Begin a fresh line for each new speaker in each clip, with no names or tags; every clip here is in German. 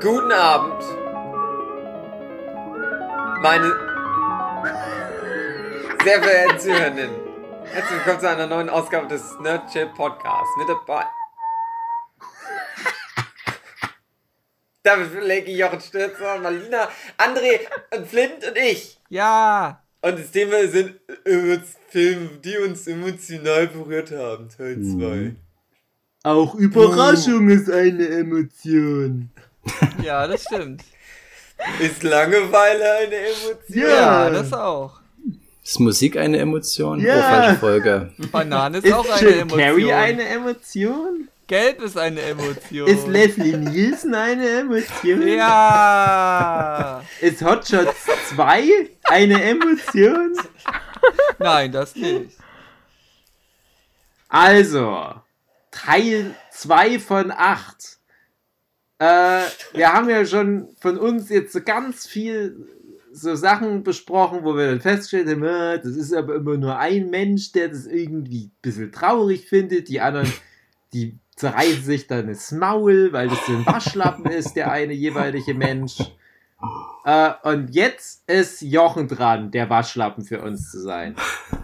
Guten Abend. Meine sehr verehrten Zuhörenden. Herzlich willkommen zu einer neuen Ausgabe des Nerd Chill Podcasts. Mit dabei. David Flecki, Jochen Stürzer, Marlina, André, Flint und ich.
Ja.
Und das Thema sind äh, Filme, die uns emotional berührt haben. Teil 2. Mhm.
Auch Überraschung oh. ist eine Emotion.
Ja, das stimmt.
Ist Langeweile eine Emotion?
Ja, das auch.
Ist Musik eine Emotion?
Ja. Oh,
falsche Folge.
Banane ist, ist auch eine Emotion.
Carrie eine Emotion?
Gelb ist eine Emotion.
Ist Leslie Nielsen eine Emotion?
Ja.
Ist Hot Shots 2 eine Emotion?
Nein, das nicht.
Also, Teil 2 von 8. Äh, wir haben ja schon von uns jetzt so ganz viel so Sachen besprochen, wo wir dann feststellen, ah, das ist aber immer nur ein Mensch, der das irgendwie ein bisschen traurig findet. Die anderen, die zerreißen sich dann das Maul, weil das so ein Waschlappen ist, der eine jeweilige Mensch. Äh, und jetzt ist Jochen dran, der Waschlappen für uns zu sein.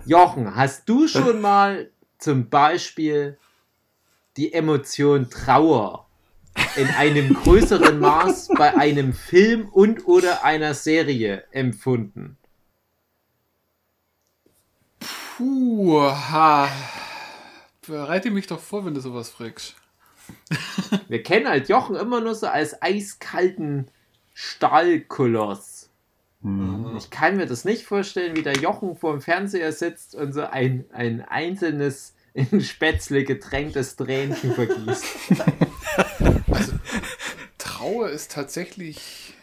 Jochen, hast du schon mal zum Beispiel die Emotion Trauer in einem größeren Maß bei einem Film und oder einer Serie empfunden?
Puh, ha. Bereite mich doch vor, wenn du sowas fragst.
Wir kennen halt Jochen immer nur so als eiskalten Stahlkoloss. Mhm. Ich kann mir das nicht vorstellen, wie der Jochen vor dem Fernseher sitzt und so ein, ein einzelnes in Spätzle getränktes Tränchen vergießt.
Also, Trauer ist tatsächlich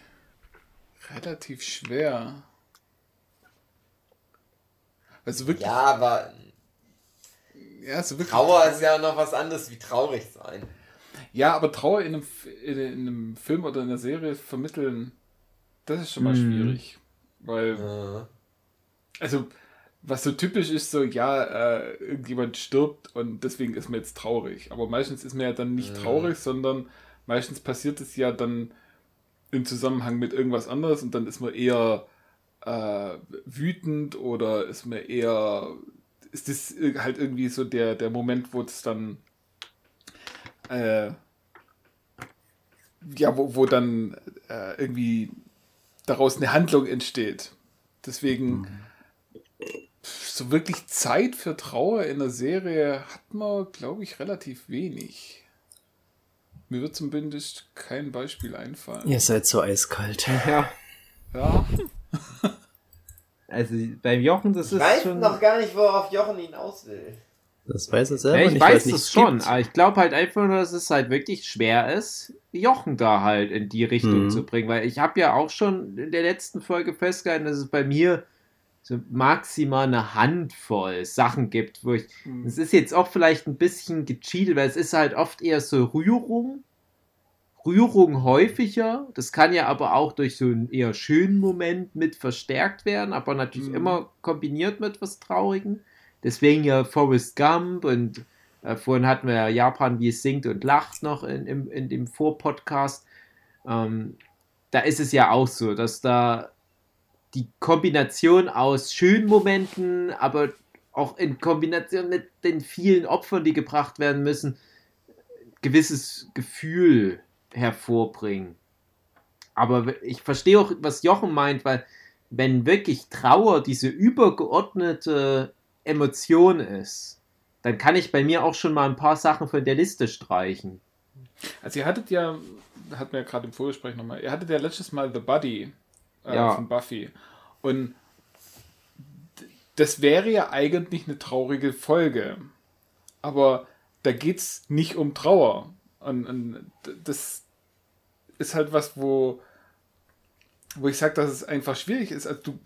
relativ schwer. Also wirklich.
Ja, aber.
Ja, also wirklich
Trauer ist ja noch was anderes wie traurig sein.
Ja, aber Trauer in einem, in einem Film oder in einer Serie vermitteln, das ist schon mal mhm. schwierig. Weil. Ja. Also, was so typisch ist, so, ja, äh, irgendjemand stirbt und deswegen ist man jetzt traurig. Aber meistens ist man ja dann nicht ja. traurig, sondern meistens passiert es ja dann im Zusammenhang mit irgendwas anderes und dann ist man eher äh, wütend oder ist man eher, ist das halt irgendwie so der, der Moment, wo es dann, äh, ja, wo, wo dann äh, irgendwie daraus eine Handlung entsteht. Deswegen. Mhm so wirklich Zeit für Trauer in der Serie hat man, glaube ich, relativ wenig. Mir wird zumindest kein Beispiel einfallen.
Ihr seid so eiskalt.
Ja.
Ja.
Also beim Jochen, das
ich
ist
weiß
schon...
noch gar nicht, worauf Jochen hinaus will.
Das weiß er selber
ja, ich
nicht.
weiß es schon, aber ich glaube halt einfach nur, dass es halt wirklich schwer ist, Jochen da halt in die Richtung hm. zu bringen, weil ich habe ja auch schon in der letzten Folge festgehalten, dass es bei mir so maximal eine Handvoll Sachen gibt, wo ich. Mhm. Es ist jetzt auch vielleicht ein bisschen gecheatet, weil es ist halt oft eher so Rührung. Rührung häufiger. Das kann ja aber auch durch so einen eher schönen Moment mit verstärkt werden, aber natürlich mhm. immer kombiniert mit was Traurigen. Deswegen ja Forrest Gump und äh, vorhin hatten wir ja Japan, wie es singt und lacht noch in, in, in dem Vorpodcast. Ähm, da ist es ja auch so, dass da die Kombination aus schönen Momenten, aber auch in Kombination mit den vielen Opfern, die gebracht werden müssen, gewisses Gefühl hervorbringen. Aber ich verstehe auch, was Jochen meint, weil wenn wirklich Trauer diese übergeordnete Emotion ist, dann kann ich bei mir auch schon mal ein paar Sachen von der Liste streichen.
Also ihr hattet ja, hat mir ja gerade im Vorgespräch nochmal, ihr hattet ja letztes Mal The Buddy äh,
ja.
von Buffy. Und das wäre ja eigentlich eine traurige Folge. Aber da geht es nicht um Trauer. Und, und, das ist halt was, wo, wo ich sage, dass es einfach schwierig ist. Also du,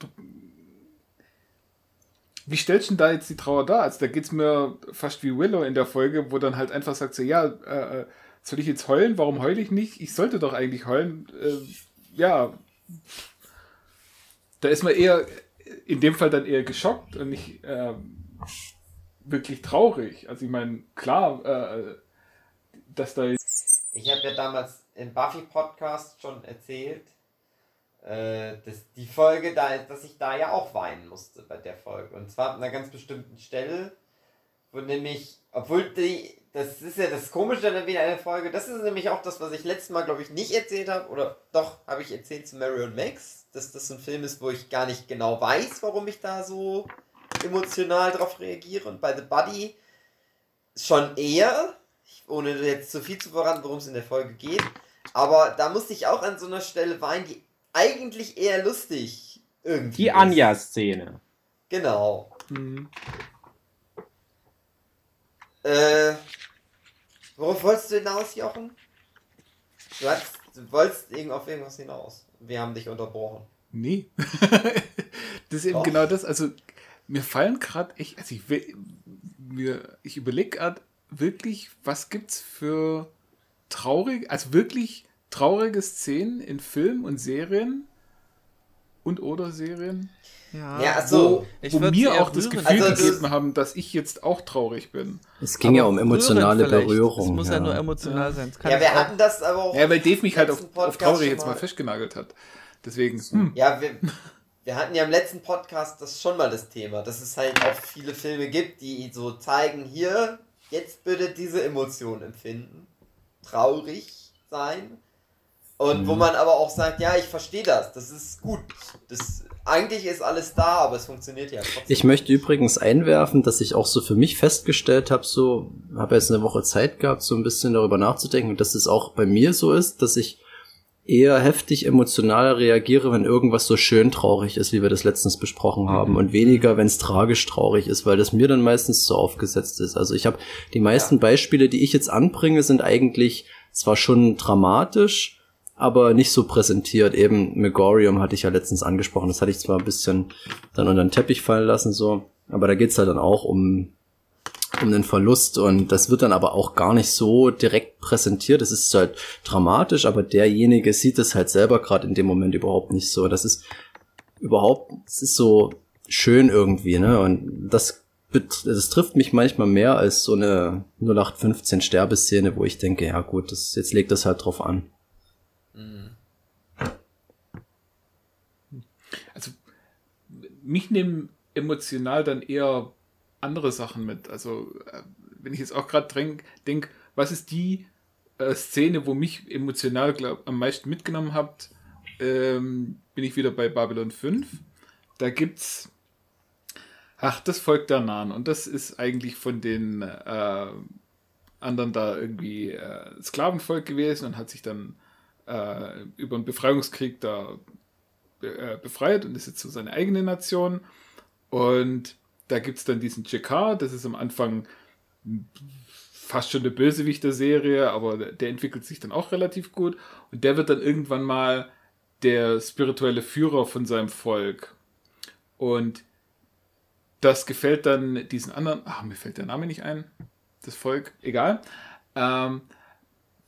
wie stellst du denn da jetzt die Trauer dar? Also da geht es mir fast wie Willow in der Folge, wo dann halt einfach sagt so, ja, äh, äh, soll ich jetzt heulen? Warum heule ich nicht? Ich sollte doch eigentlich heulen. Äh, ja, da ist man eher, in dem Fall dann eher geschockt und nicht äh, wirklich traurig. Also ich meine, klar, äh, dass da
Ich habe ja damals
im Buffy-Podcast schon erzählt, äh, dass die Folge, da, dass ich da ja auch weinen musste bei der Folge. Und zwar an einer ganz bestimmten Stelle, wo nämlich, obwohl die, das ist ja das Komische dann wieder eine Folge, das ist nämlich auch das, was ich letztes Mal, glaube ich, nicht erzählt habe, oder doch, habe ich erzählt zu Mary und Max, dass das ein Film ist, wo ich gar nicht genau weiß, warum ich da so emotional drauf reagiere. Und bei The Buddy schon eher, ohne jetzt zu viel zu verraten, worum es in der Folge geht. Aber da musste ich auch an so einer Stelle weinen, die eigentlich eher lustig irgendwie.
Die. Anja-Szene.
Genau.
Mhm.
Äh, worauf wolltest du hinaus, Jochen? Du, hast, du wolltest irgend auf irgendwas hinaus. Wir haben dich unterbrochen.
Nee. das ist eben
Doch.
genau das. Also, mir fallen gerade echt, also ich, will- mir, ich überlege gerade wirklich, was gibt's für traurig, also wirklich traurige Szenen in Filmen und Serien und oder Serien,
Ja,
Ja, also,
wo, wo mir auch das. Gefühl
Also das-
gegeben haben, dass ich jetzt auch traurig bin.
Es ging ja
Aber
um emotionale. Berührung.
Es muss ja,
ja.
nur emotional sein.
Ja, wir
auch-
hatten das aber auch.
Ja, weil Dave mich halt auf, auf traurig jetzt mal
mal.
festgenagelt hat. Deswegen, hm,
Ja, wir, wir hatten ja im letzten Podcast das schon mal das Thema, dass es halt auch viele Filme gibt, die so zeigen, hier, jetzt bitte diese Emotion empfinden. Traurig sein. Und wo
Mhm.
man aber auch sagt, ja, ich verstehe das, das ist gut. Das, eigentlich ist alles da, aber es funktioniert ja trotzdem.
Ich möchte übrigens einwerfen, dass ich auch so für mich festgestellt habe, so habe jetzt eine Woche Zeit gehabt, so ein bisschen darüber nachzudenken und dass es auch bei mir so ist, dass ich eher heftig emotional reagiere, wenn irgendwas so schön traurig ist, wie wir das letztens besprochen haben, und weniger, wenn es tragisch traurig ist, weil das mir dann meistens so aufgesetzt ist. Also ich habe die meisten Beispiele, die ich jetzt anbringe, sind eigentlich zwar schon dramatisch, aber nicht so präsentiert. Eben Megorium hatte ich ja letztens angesprochen. Das hatte ich zwar ein bisschen dann unter den Teppich fallen lassen, so, aber da geht's halt dann auch um um den Verlust und das wird dann aber auch gar nicht so direkt präsentiert. Es ist halt dramatisch, aber derjenige sieht es halt selber gerade in dem Moment überhaupt nicht so. Das ist überhaupt, es ist so schön irgendwie, ne? Und das das trifft mich manchmal mehr als so eine 0815 Sterbeszene, wo ich denke, ja gut, das jetzt legt das halt drauf an.
Mhm.
also mich nehmen emotional dann eher andere Sachen mit. Also äh, wenn ich jetzt auch gerade denke, was ist die äh, Szene, wo mich emotional glaub, am meisten mitgenommen habt, ähm, bin ich wieder bei Babylon 5. Da gibt's Ach, das folgt der Nahen. Und das ist eigentlich von den äh, anderen da irgendwie äh, Sklavenvolk gewesen und hat sich dann äh, über einen Befreiungskrieg da äh, befreit und ist jetzt so seine eigene Nation. Und da gibt es dann diesen Jakar, das ist am Anfang fast schon der Bösewicht der Serie, aber der entwickelt sich dann auch relativ gut. Und der wird dann irgendwann mal der spirituelle Führer von seinem Volk. Und das gefällt dann diesen anderen, ach, mir fällt der Name nicht ein, das Volk, egal, ähm,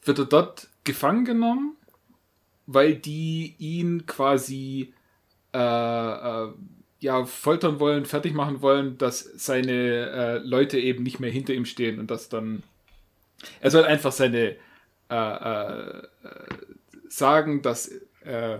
wird er dort gefangen genommen, weil die ihn quasi äh, äh, ja, foltern wollen, fertig machen wollen, dass seine äh, Leute eben nicht mehr hinter ihm stehen und das dann. Er soll einfach seine äh, äh, sagen, dass äh,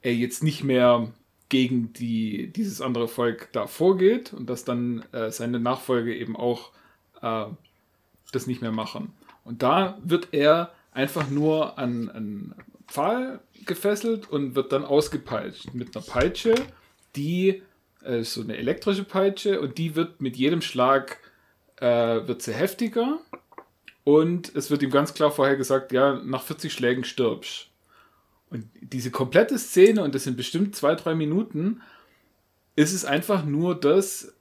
er jetzt nicht mehr gegen die, dieses andere Volk da vorgeht und dass dann seine Nachfolge eben auch das nicht mehr machen. Und da wird er einfach nur an einen Pfahl gefesselt und wird dann ausgepeitscht mit einer Peitsche, die äh, so eine elektrische Peitsche und die wird mit jedem Schlag äh, wird sie heftiger und es wird ihm ganz klar vorher gesagt, ja, nach 40 Schlägen stirbst. Und diese komplette Szene, und das sind bestimmt zwei, drei Minuten, ist es einfach nur das,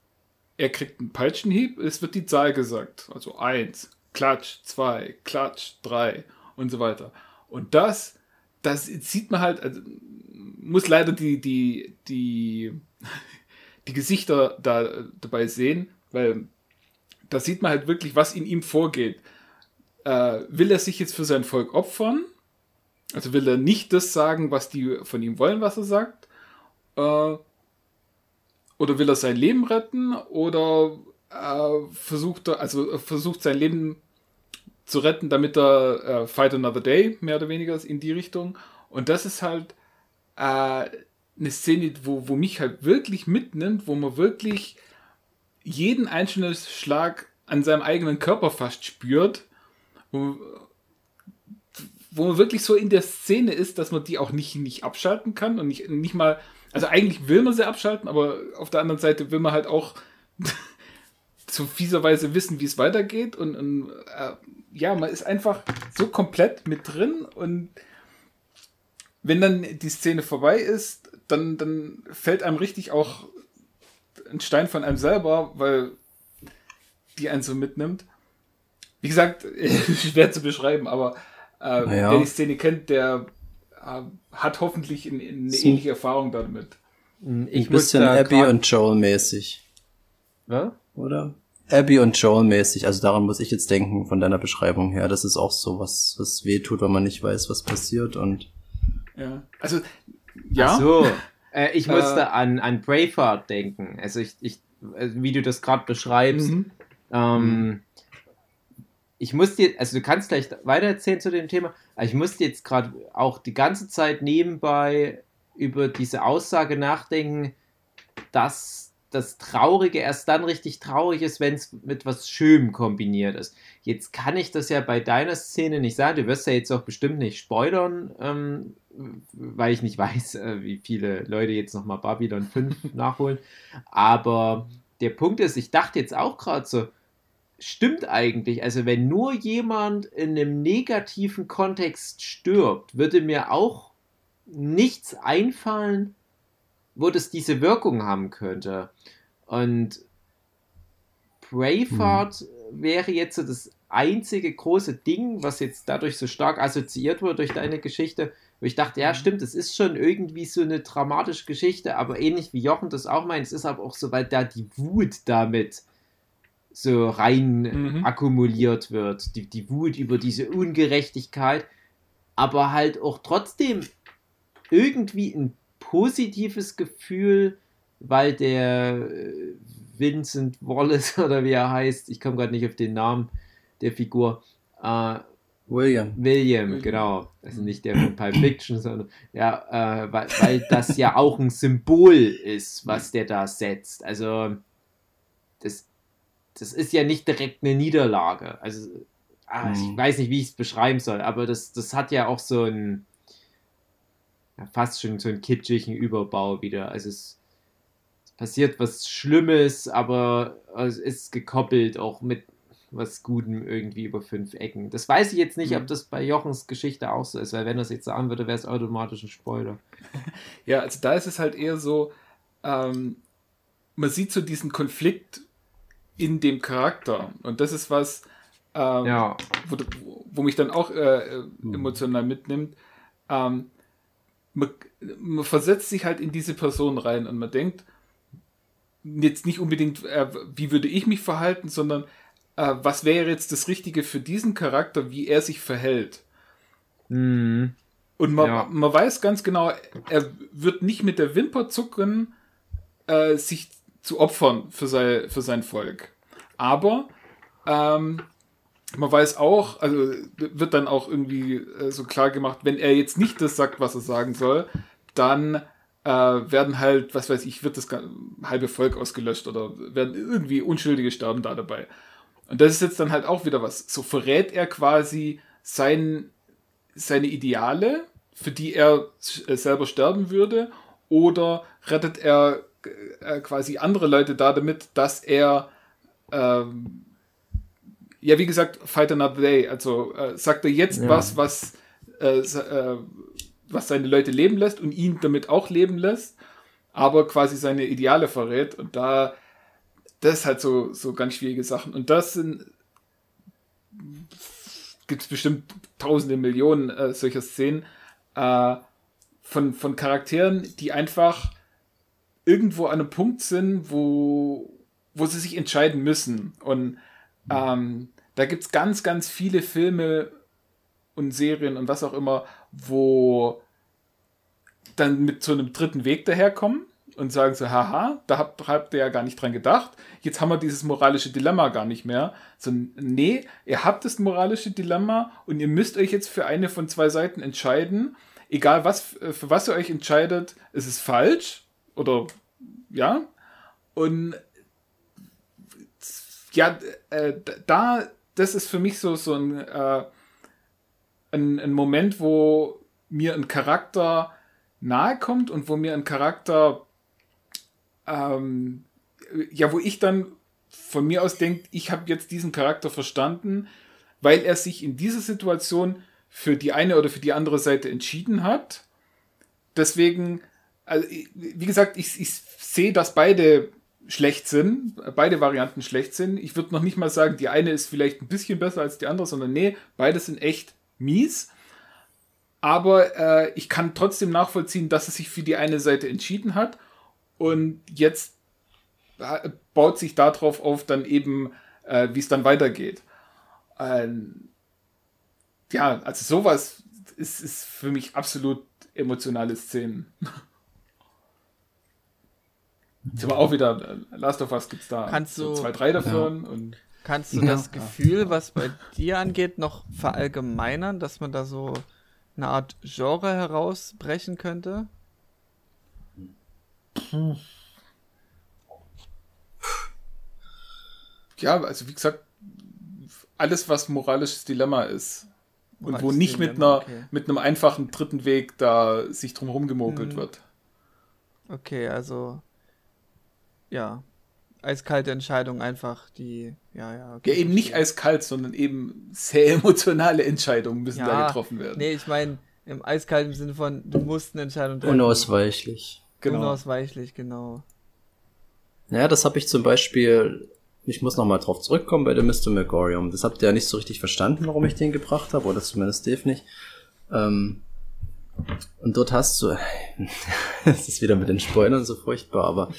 er kriegt einen Peitschenhieb, es wird die Zahl gesagt. Also eins, Klatsch, zwei, Klatsch, drei und so weiter. Und das, das sieht man halt, also, muss leider die, die, die, die Gesichter da dabei sehen, weil da sieht man halt wirklich, was in ihm vorgeht. Äh, will er sich jetzt für sein Volk opfern? Also will er nicht das sagen, was die von ihm wollen, was er sagt? Äh, oder will er sein Leben retten? Oder äh, versucht er, also versucht sein Leben zu retten, damit er äh, Fight Another Day, mehr oder weniger in die Richtung. Und das ist halt äh, eine Szene, wo, wo mich halt wirklich mitnimmt, wo man wirklich jeden einzelnen Schlag an seinem eigenen Körper fast spürt, wo, wo man wirklich so in der Szene ist, dass man die auch nicht, nicht abschalten kann und nicht, nicht mal, also eigentlich will man sie abschalten, aber auf der anderen Seite will man halt auch zu fieserweise wissen, wie es weitergeht und, und äh, ja, man ist einfach so komplett mit drin und wenn dann die Szene vorbei ist, dann, dann fällt einem richtig auch ein Stein von einem selber, weil die einen so mitnimmt. Wie gesagt, schwer zu beschreiben, aber äh,
Naja.
wer die Szene kennt, der äh, hat hoffentlich in, in eine
So.
ähnliche Erfahrung damit.
Ich
Ein bisschen
da
Abby und Joel mäßig,
Was?
oder? Abby und Joel mäßig, also daran muss ich jetzt denken von deiner Beschreibung her. Das ist auch so was, was weh tut, wenn man nicht weiß, was passiert und
Ja. Also, ja.
Ach so. Äh, ich
Äh,
musste an, an Braveheart denken. Also ich, ich also wie du das gerade beschreibst.
Mhm.
Ähm, ich musste jetzt, also du kannst gleich weiter erzählen zu dem Thema, aber ich musste jetzt gerade auch die ganze Zeit nebenbei über diese Aussage nachdenken, dass das Traurige erst dann richtig traurig ist, wenn es mit was Schönem kombiniert ist. Jetzt kann ich das ja bei deiner Szene nicht sagen. Du wirst ja jetzt auch bestimmt nicht spoilern, ähm, weil ich nicht weiß, äh, wie viele Leute jetzt nochmal Babylon 5 nachholen. Aber der Punkt ist, ich dachte jetzt auch gerade so, stimmt eigentlich. Also wenn nur jemand in einem negativen Kontext stirbt, würde mir auch nichts einfallen, wo das diese Wirkung haben könnte. Und Braveheart wäre jetzt so das einzige große Ding, was jetzt dadurch so stark assoziiert wurde durch deine Geschichte, wo ich dachte, ja, stimmt, es ist schon irgendwie so eine dramatische Geschichte, aber ähnlich wie Jochen das auch meint, es ist aber auch so, weil da die Wut damit so rein
Mhm.
akkumuliert wird, die, die Wut über diese Ungerechtigkeit, aber halt auch trotzdem irgendwie ein positives Gefühl, weil der äh, Vincent Wallace oder wie er heißt, ich komme gerade nicht auf den Namen der Figur, äh,
William.
William, genau. Also nicht der von Pulp Fiction, sondern ja, äh, weil, weil das ja auch ein Symbol ist, was der da setzt. Also das, das ist ja nicht direkt eine Niederlage. Also ah, ich
Mhm.
weiß nicht, wie ich es beschreiben soll, aber das, das hat ja auch so ein ja, fast schon so einen kitschigen Überbau wieder. Also es, es passiert was Schlimmes, aber es ist gekoppelt auch mit was Gutem irgendwie über fünf Ecken. Das weiß ich jetzt nicht,
Mhm.
ob das bei Jochens Geschichte auch so ist, weil wenn er es jetzt sagen würde, wäre es automatisch ein Spoiler.
Ja, also da ist es halt eher so, ähm, man sieht so diesen Konflikt in dem Charakter. Und das ist was, ähm,
Ja.
wo, wo mich dann auch äh, äh,
Mhm.
emotional mitnimmt. Ähm, man, man versetzt sich halt in diese Person rein und man denkt jetzt nicht unbedingt, äh, wie würde ich mich verhalten, sondern äh, was wäre jetzt das Richtige für diesen Charakter, wie er sich verhält.
Mhm.
Und man,
Ja.
man weiß ganz genau, er wird nicht mit der Wimper zucken, äh, sich zu opfern für sein, für sein Volk. Aber ähm, man weiß auch, also wird dann auch irgendwie äh, so klar gemacht, wenn er jetzt nicht das sagt, was er sagen soll, dann äh, werden halt, was weiß ich, wird das halbe Volk ausgelöscht oder werden irgendwie Unschuldige sterben da dabei. Und das ist jetzt dann halt auch wieder was. So verrät er quasi sein, seine Ideale, für die er äh, selber sterben würde, oder rettet er äh, quasi andere Leute da damit, dass er ähm, ja, wie gesagt, Fight Another Day. Also äh, sagt er jetzt
Ja.
was, was, äh, äh, was seine Leute leben lässt und ihn damit auch leben lässt, aber quasi seine Ideale verrät. Und da, das ist halt so, so ganz schwierige Sachen. Und das sind, gibt es bestimmt tausende Millionen äh, solcher Szenen äh, von, von Charakteren, die einfach irgendwo an einem Punkt sind, wo, wo sie sich entscheiden müssen. Und ähm, da gibt es ganz, ganz viele Filme und Serien und was auch immer, wo dann mit so einem dritten Weg daherkommen und sagen so, haha, da habt, habt ihr ja gar nicht dran gedacht. Jetzt haben wir dieses moralische Dilemma gar nicht mehr. So, nee, ihr habt das moralische Dilemma und ihr müsst euch jetzt für eine von zwei Seiten entscheiden. Egal was, für was ihr euch entscheidet, ist es falsch oder ja. Und ja, äh, da, das ist für mich so, so ein, äh, ein, ein Moment, wo mir ein Charakter nahe kommt und wo mir ein Charakter, ähm, ja, wo ich dann von mir aus denke, ich habe jetzt diesen Charakter verstanden, weil er sich in dieser Situation für die eine oder für die andere Seite entschieden hat. Deswegen, also, wie gesagt, ich, ich sehe, dass beide schlecht sind, beide Varianten schlecht sind. Ich würde noch nicht mal sagen, die eine ist vielleicht ein bisschen besser als die andere, sondern nee, beide sind echt mies. Aber äh, ich kann trotzdem nachvollziehen, dass er sich für die eine Seite entschieden hat und jetzt äh, baut sich darauf auf dann eben, äh, wie es dann weitergeht. Ähm, ja, also sowas ist, ist für mich absolut emotionale Szenen. Jetzt aber auch wieder, Last of Us gibt's da
kannst
so
du,
zwei, drei davon. Ja. Und
kannst du ja. das Gefühl, was bei dir angeht, noch verallgemeinern, dass man da so eine Art Genre herausbrechen könnte?
Ja, also wie gesagt, alles, was moralisches Dilemma ist. Und wo nicht mit, einer, okay. mit einem einfachen dritten Weg da sich drum gemogelt mhm. wird.
Okay, also ja, eiskalte Entscheidung einfach, die, ja, ja.
Okay, ja, eben nicht eiskalt, sondern eben sehr emotionale Entscheidungen müssen ja, da getroffen werden.
Nee, ich meine, im eiskalten Sinne von, du musst eine Entscheidung treffen.
Unausweichlich.
Genau. Unausweichlich, genau.
Ja, das habe ich zum Beispiel, ich muss nochmal drauf zurückkommen bei dem Mr. Megorium. Das habt ihr ja nicht so richtig verstanden, warum ich den gebracht habe, oder zumindest Dave nicht. Ähm, und dort hast du, es ist wieder mit den Spoilern so furchtbar, aber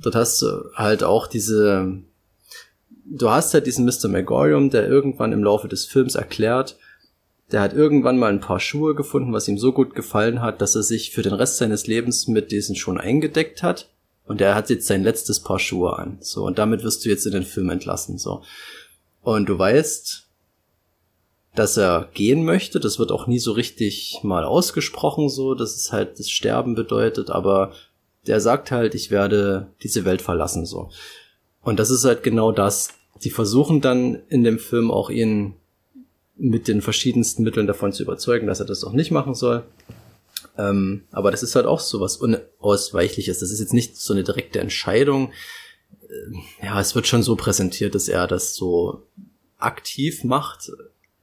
dort hast du halt auch diese, du hast halt diesen Mr. Megorium, der irgendwann im Laufe des Films erklärt, der hat irgendwann mal ein paar Schuhe gefunden, was ihm so gut gefallen hat, dass er sich für den Rest seines Lebens mit diesen Schuhen eingedeckt hat. Und er hat jetzt sein letztes Paar Schuhe an. So, und damit wirst du jetzt in den Film entlassen. So. Und du weißt, dass er gehen möchte. Das wird auch nie so richtig mal ausgesprochen, so, dass es halt das Sterben bedeutet, aber der sagt halt, ich werde diese Welt verlassen, so. Und das ist halt genau das. Die versuchen dann in dem Film auch ihn mit den verschiedensten Mitteln davon zu überzeugen, dass er das auch nicht machen soll. Ähm, aber das ist halt auch so was Unausweichliches. Das ist jetzt nicht so eine direkte Entscheidung. Äh, ja, es wird schon so präsentiert, dass er das so aktiv macht.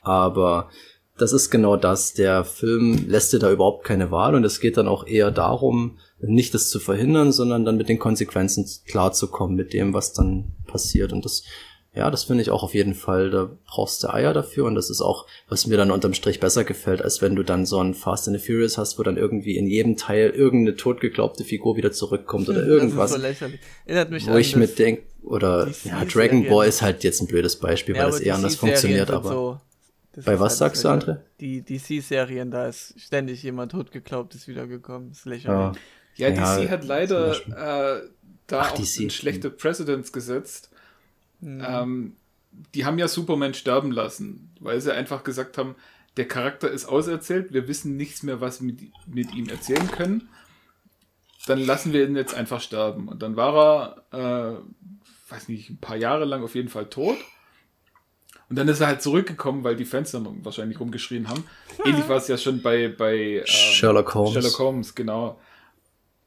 Aber das ist genau das. Der Film lässt dir da überhaupt keine Wahl und es geht dann auch eher darum, nicht das zu verhindern, sondern dann mit den Konsequenzen klarzukommen, mit dem, was dann passiert. Und das, ja, das finde ich auch auf jeden Fall, da brauchst du Eier dafür und das ist auch, was mir dann unterm Strich besser gefällt, als wenn du dann so ein Fast and the Furious hast, wo dann irgendwie in jedem Teil irgendeine totgeglaubte Figur wieder zurückkommt oder irgendwas. Das ist so Erinnert mich wo ich mit denk oder ja, Dragon Ball ist halt jetzt ein blödes Beispiel, ja, weil das eher anders funktioniert, aber. So das Bei was halt sagst du, André?
Die DC-Serien, da ist ständig jemand totgeglaubt, ist wiedergekommen. ist lächerlich.
Ja, ja DC hat leider äh, da Ach, auch DC. schlechte Precedents gesetzt. Mhm. Ähm, die haben ja Superman sterben lassen, weil sie einfach gesagt haben, der Charakter ist auserzählt, wir wissen nichts mehr, was wir mit, mit ihm erzählen können. Dann lassen wir ihn jetzt einfach sterben. Und dann war er, äh, weiß nicht, ein paar Jahre lang auf jeden Fall tot. Und dann ist er halt zurückgekommen, weil die Fans dann wahrscheinlich rumgeschrien haben. Ähnlich war es ja schon bei, bei ähm,
Sherlock Holmes.
Sherlock Holmes, genau.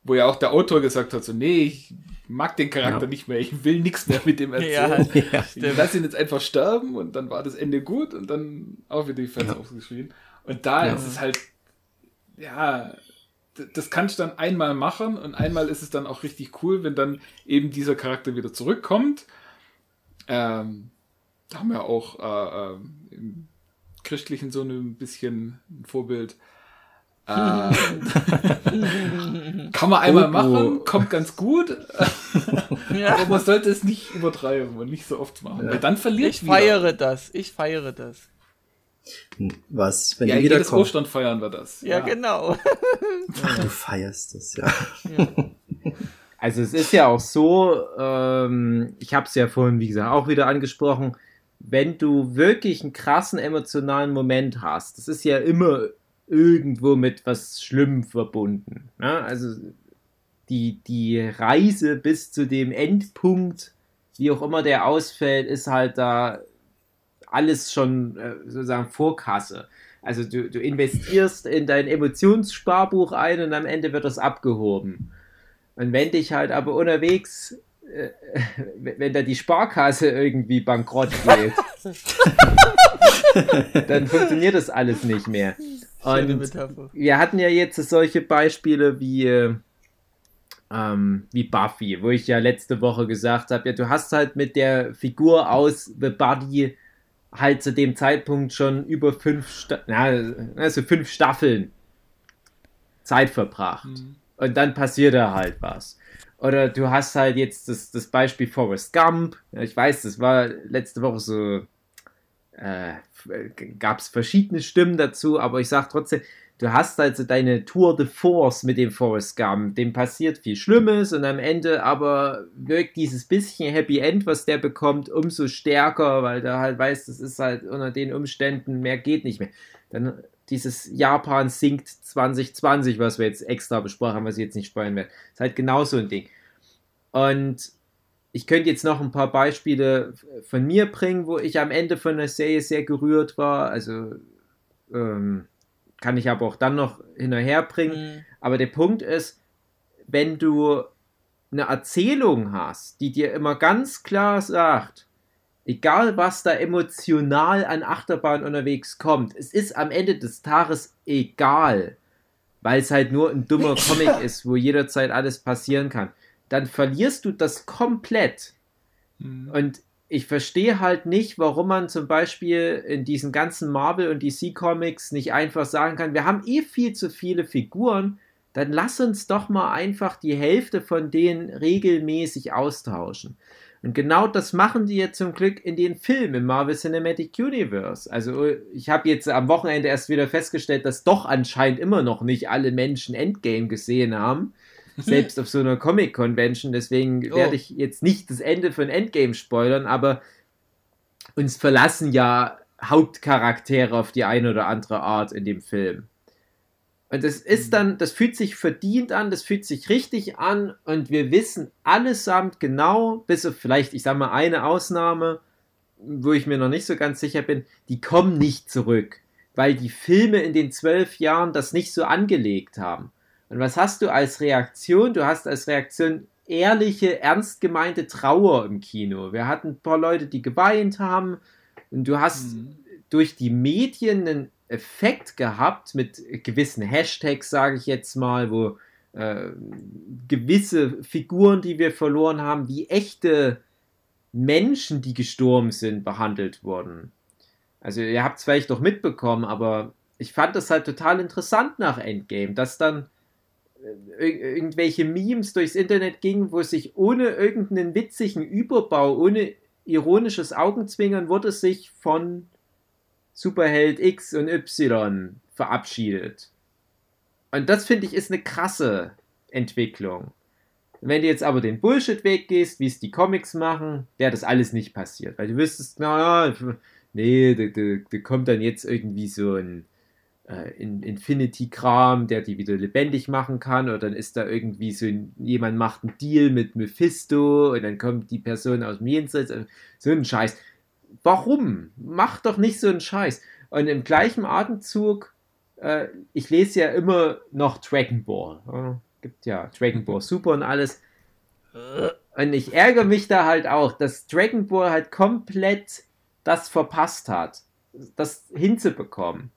Wo ja auch der Autor gesagt hat, so, nee, ich mag den Charakter ja. nicht mehr, ich will nichts mehr mit dem erzählen. ja, ja, ich lass ihn jetzt einfach sterben und dann war das Ende gut und dann auch wieder die Fans ja. aufgeschrien. Und da ja. ist es halt, ja, das kannst du dann einmal machen und einmal ist es dann auch richtig cool, wenn dann eben dieser Charakter wieder zurückkommt. Ähm, da haben wir auch äh, äh, im christlichen so ein bisschen ein Vorbild. Äh, kann man einmal machen, kommt ganz gut. ja. Aber man sollte es nicht übertreiben und nicht so oft machen, ja. weil dann verliert
Ich wieder. feiere das, ich feiere das.
Was, wenn
ja, die jedes Ostern feiern wir das.
Ja, ja. genau.
Ach, du feierst das, ja.
Also es ist ja auch so, ähm, ich habe es ja vorhin, wie gesagt, auch wieder angesprochen, wenn du wirklich einen krassen emotionalen Moment hast, das ist ja immer irgendwo mit was Schlimmem verbunden. Ne? Also die, die Reise bis zu dem Endpunkt, wie auch immer der ausfällt, ist halt da alles schon äh, sozusagen Vorkasse. Also du, du investierst in dein Emotionssparbuch ein und am Ende wird das abgehoben. Und wenn dich halt aber unterwegs, äh, wenn da die Sparkasse irgendwie bankrott geht, dann funktioniert das alles nicht mehr. Und wir hatten ja jetzt solche Beispiele wie, ähm, wie Buffy, wo ich ja letzte Woche gesagt habe, ja, du hast halt mit der Figur aus The Buddy halt zu dem Zeitpunkt schon über fünf, Sta na, also fünf Staffeln Zeit verbracht. Mhm. Und dann passiert da halt was. Oder du hast halt jetzt das, das Beispiel Forrest Gump. Ich weiß, das war letzte Woche so, äh, gab es verschiedene Stimmen dazu, aber ich sag trotzdem, du hast also deine Tour de Force mit dem Forrest Gump. Dem passiert viel Schlimmes und am Ende aber wirkt dieses bisschen Happy End, was der bekommt, umso stärker, weil der halt weiß, das ist halt unter den Umständen, mehr geht nicht mehr. Dann dieses Japan sinkt 2020, was wir jetzt extra besprochen haben, was ich jetzt nicht spoilern werde. Ist halt genau so ein Ding. Und ich könnte jetzt noch ein paar Beispiele von mir bringen, wo ich am Ende von der Serie sehr gerührt war. Also ähm, kann ich aber auch dann noch hinterher bringen. Mhm. Aber der Punkt ist, wenn du eine Erzählung hast, die dir immer ganz klar sagt, egal was da emotional an Achterbahn unterwegs kommt, es ist am Ende des Tages egal, weil es halt nur ein dummer Comic ist, wo jederzeit alles passieren kann, dann verlierst du das komplett. Mhm. Und ich verstehe halt nicht, warum man zum Beispiel in diesen ganzen Marvel- und DC-Comics nicht einfach sagen kann, wir haben eh viel zu viele Figuren, dann lass uns doch mal einfach die Hälfte von denen regelmäßig austauschen. Und genau das machen die jetzt zum Glück in den Filmen im Marvel Cinematic Universe. Also ich habe jetzt am Wochenende erst wieder festgestellt, dass doch anscheinend immer noch nicht alle Menschen Endgame gesehen haben selbst auf so einer Comic-Convention. Deswegen oh. werde ich jetzt nicht das Ende von Endgame spoilern, aber uns verlassen ja Hauptcharaktere auf die eine oder andere Art in dem Film. Und das ist mhm. dann, das fühlt sich verdient an, das fühlt sich richtig an und wir wissen allesamt genau, bis auf vielleicht, ich sag mal, eine Ausnahme, wo ich mir noch nicht so ganz sicher bin, die kommen nicht zurück, weil die Filme in den zwölf Jahren das nicht so angelegt haben. Und was hast du als Reaktion? Du hast als Reaktion ehrliche, ernst gemeinte Trauer im Kino. Wir hatten ein paar Leute, die geweint haben. Und du hast mhm. durch die Medien einen Effekt gehabt mit gewissen Hashtags, sage ich jetzt mal, wo äh, gewisse Figuren, die wir verloren haben, wie echte Menschen, die gestorben sind, behandelt wurden. Also ihr habt es vielleicht doch mitbekommen, aber ich fand das halt total interessant nach Endgame, dass dann irgendwelche Memes durchs Internet gingen, wo sich ohne irgendeinen witzigen Überbau, ohne ironisches Augenzwinkern, wurde sich von Superheld X und Y verabschiedet. Und das finde ich ist eine krasse Entwicklung. Wenn du jetzt aber den Bullshit weggehst, wie es die Comics machen, wäre das alles nicht passiert. Weil du wüsstest, naja, nee, da, da, da kommt dann jetzt irgendwie so ein Infinity-Kram, der die wieder lebendig machen kann, oder dann ist da irgendwie so jemand macht einen Deal mit Mephisto und dann kommt die Person aus dem Jenseits, äh, so ein Scheiß. Warum? Mach doch nicht so einen Scheiß. Und im gleichen Atemzug, äh, ich lese ja immer noch Dragon Ball. Äh, gibt ja Dragon Ball Super und alles. Und ich ärgere mich da halt auch, dass Dragon Ball halt komplett das verpasst hat, das hinzubekommen.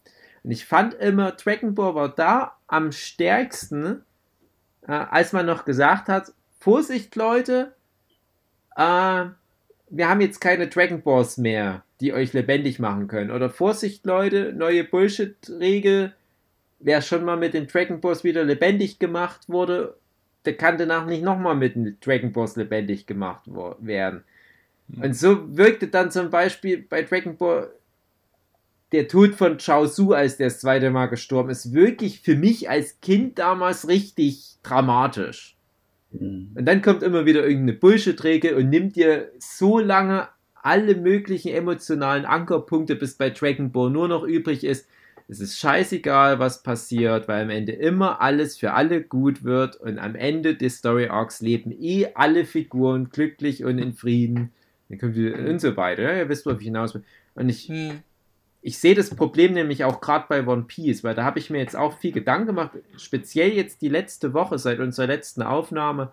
Und ich fand immer, Dragon Ball war da am stärksten, äh, als man noch gesagt hat, Vorsicht Leute, äh, wir haben jetzt keine Dragon Balls mehr, die euch lebendig machen können. Oder Vorsicht Leute, neue Bullshit-Regel, wer schon mal mit den Dragon Balls wieder lebendig gemacht wurde, der kann danach nicht nochmal mit den Dragon Balls lebendig gemacht werden. Hm. Und so wirkte dann zum Beispiel bei Dragon Ball der Tod von Chao Su, als der das zweite Mal gestorben ist, wirklich für mich als Kind damals richtig dramatisch. Mhm. Und dann kommt immer wieder irgendeine Bullshit-Regel und nimmt dir so lange alle möglichen emotionalen Ankerpunkte, bis bei Dragon Ball nur noch übrig ist. Es ist scheißegal, was passiert, weil am Ende immer alles für alle gut wird und am Ende des Story Arcs leben eh alle Figuren glücklich und in Frieden. Dann kommt wieder und so weiter. Ja, ihr wisst, wo ich hinaus bin. Und ich, hm. Ich sehe das Problem nämlich auch gerade bei One Piece, weil da habe ich mir jetzt auch viel Gedanken gemacht, speziell jetzt die letzte Woche seit unserer letzten Aufnahme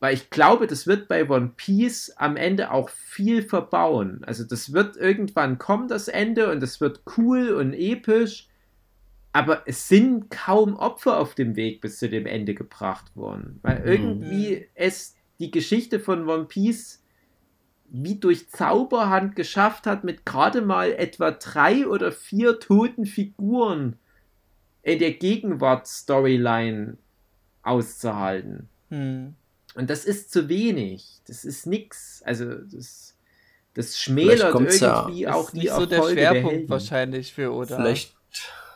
weil ich glaube, das wird bei One Piece am Ende auch viel verbauen. Also das wird irgendwann kommen, das Ende, und das wird cool und episch, aber es sind kaum Opfer auf dem Weg bis zu dem Ende gebracht worden. Weil mhm. irgendwie mhm. es die Geschichte von One Piece wie durch Zauberhand geschafft hat, mit gerade mal etwa drei oder vier toten Figuren in der Gegenwart-Storyline auszuhalten. Mhm. Und das ist zu wenig. Das ist nix. Also das, das schmälert irgendwie
ja. auch die nicht so der Schwerpunkt der wahrscheinlich für oder.
Vielleicht,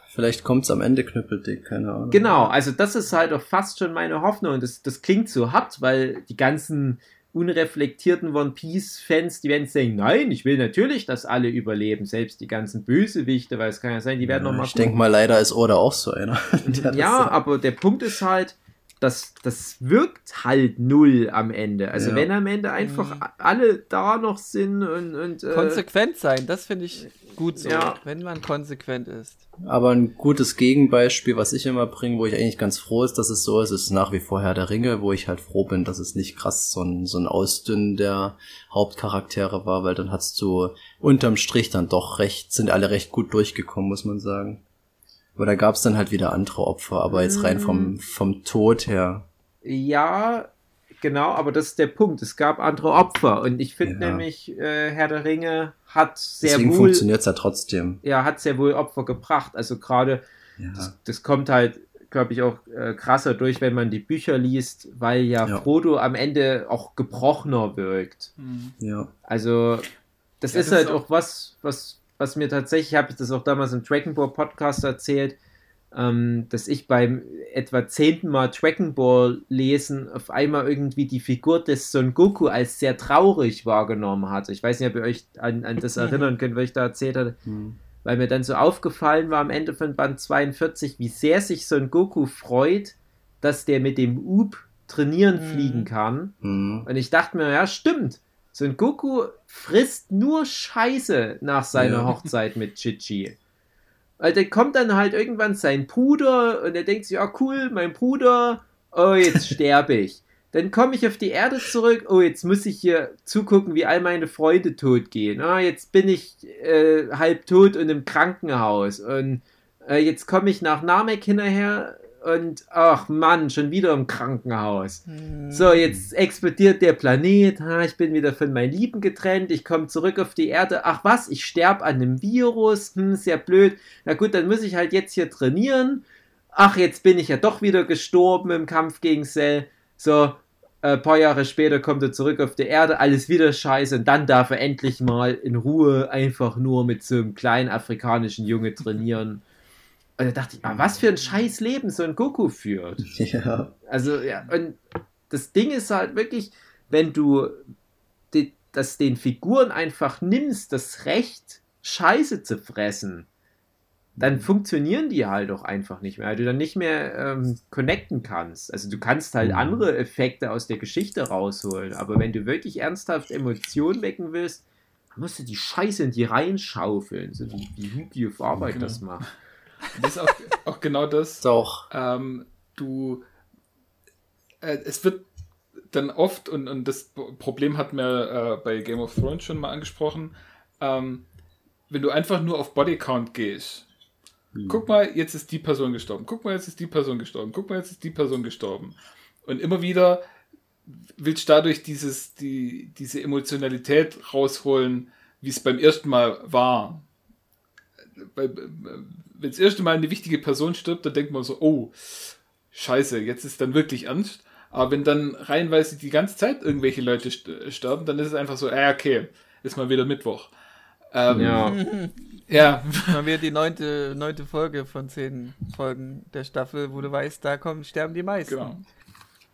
vielleicht kommt es am Ende knüppeldick, keine Ahnung.
Genau, also das ist halt auch fast schon meine Hoffnung. Und das, das klingt so hart, weil die ganzen unreflektierten One Piece-Fans, die werden sagen, nein, ich will natürlich, dass alle überleben, selbst die ganzen Bösewichte, weil es kann ja sein, die werden ja, nochmal.
Ich denke mal, leider ist Oda auch so einer.
ja, aber der Punkt ist halt, das, das wirkt halt null am Ende. Also ja. wenn am Ende einfach mhm. alle da noch sind und, und
äh, konsequent sein, das finde ich gut so, ja. wenn man konsequent ist.
Aber ein gutes Gegenbeispiel, was ich immer bringe, wo ich eigentlich ganz froh ist, dass es so ist, ist nach wie vor Herr der Ringe, wo ich halt froh bin, dass es nicht krass so ein, so ein Ausdünnen der Hauptcharaktere war, weil dann hast du unterm Strich dann doch recht, sind alle recht gut durchgekommen, muss man sagen. Aber da gab es dann halt wieder andere Opfer, aber jetzt rein vom, mm. vom Tod her.
Ja, genau, aber das ist der Punkt. Es gab andere Opfer und ich finde ja. nämlich, äh, Herr der Ringe hat sehr Deswegen
wohl. funktioniert ja trotzdem.
Ja, hat sehr wohl Opfer gebracht. Also gerade, ja. das, das, kommt halt, glaube ich, auch äh, krasser durch, wenn man die Bücher liest, weil ja, ja, Frodo am Ende auch gebrochener wirkt.
Mhm. Ja.
Also, das ist das halt ist auch, auch was, was was mir tatsächlich, habe ich das auch damals im Dragon Ball Podcast erzählt, ähm, dass ich beim etwa zehnten Mal Dragon Ball lesen auf einmal irgendwie die Figur des Son Goku als sehr traurig wahrgenommen hatte. Ich weiß nicht, ob ihr euch an, an das erinnern könnt, was ich da erzählt hatte. Mhm. Weil mir dann so aufgefallen war am Ende von Band 42, wie sehr sich Son Goku freut, dass der mit dem Up trainieren mhm. fliegen kann. Mhm. Und ich dachte mir, ja, stimmt. Son Goku frisst nur Scheiße nach seiner ja. Hochzeit mit Chichi. Weil der kommt dann halt irgendwann sein Bruder und er denkt sich, ah cool, mein Bruder, oh, jetzt sterbe ich. Dann komme ich auf die Erde zurück, oh, jetzt muss ich hier zugucken, wie all meine Freunde tot gehen. Ah, jetzt bin ich äh, halb tot und im Krankenhaus. Und äh, jetzt komme ich nach Namek hinterher und ach Mann, schon wieder im Krankenhaus. Hm. So, jetzt explodiert der Planet. Ha, ich bin wieder von meinen Lieben getrennt. Ich komme zurück auf die Erde. Ach was, ich sterbe an einem Virus. Hm, sehr blöd. Na gut, dann muss ich halt jetzt hier trainieren. Ach, jetzt bin ich ja doch wieder gestorben im Kampf gegen Cell. So, ein äh, paar Jahre später kommt er zurück auf die Erde, alles wieder scheiße und dann darf er endlich mal in Ruhe einfach nur mit so einem kleinen afrikanischen Junge trainieren. Und da dachte ich, ah, was für ein scheiß Leben so ein Goku führt.
Ja.
Also, ja, und das Ding ist halt wirklich, wenn du die, das den Figuren einfach nimmst, das Recht, Scheiße zu fressen, dann funktionieren die halt auch einfach nicht mehr, weil du dann nicht mehr ähm, connecten kannst. Also du kannst halt mhm. andere Effekte aus der Geschichte rausholen, aber wenn du wirklich ernsthaft Emotionen wecken willst, musst du die Scheiße in die Reihen schaufeln, so wie, wie auf Arbeit genau. das macht.
Das ist auch, auch genau das.
Doch.
Ähm, du, äh, es wird dann oft, und, und das Problem hat mir äh, bei Game of Thrones schon mal angesprochen, ähm, wenn du einfach nur auf Bodycount gehst, hm. guck mal, jetzt ist die Person gestorben, guck mal, jetzt ist die Person gestorben, guck mal, jetzt ist die Person gestorben. Und immer wieder willst du dadurch dieses, die, diese Emotionalität rausholen, wie es beim ersten Mal war. Bei, wenn das erste Mal eine wichtige Person stirbt, dann denkt man so, oh, scheiße, jetzt ist dann wirklich ernst. Aber wenn dann reihenweise die ganze Zeit irgendwelche Leute sterben, dann ist es einfach so, äh, okay, ist mal wieder Mittwoch.
Ähm, ja.
ja. Mal wieder die neunte, neunte Folge von zehn Folgen der Staffel, wo du weißt, da kommen, sterben die meisten. Genau.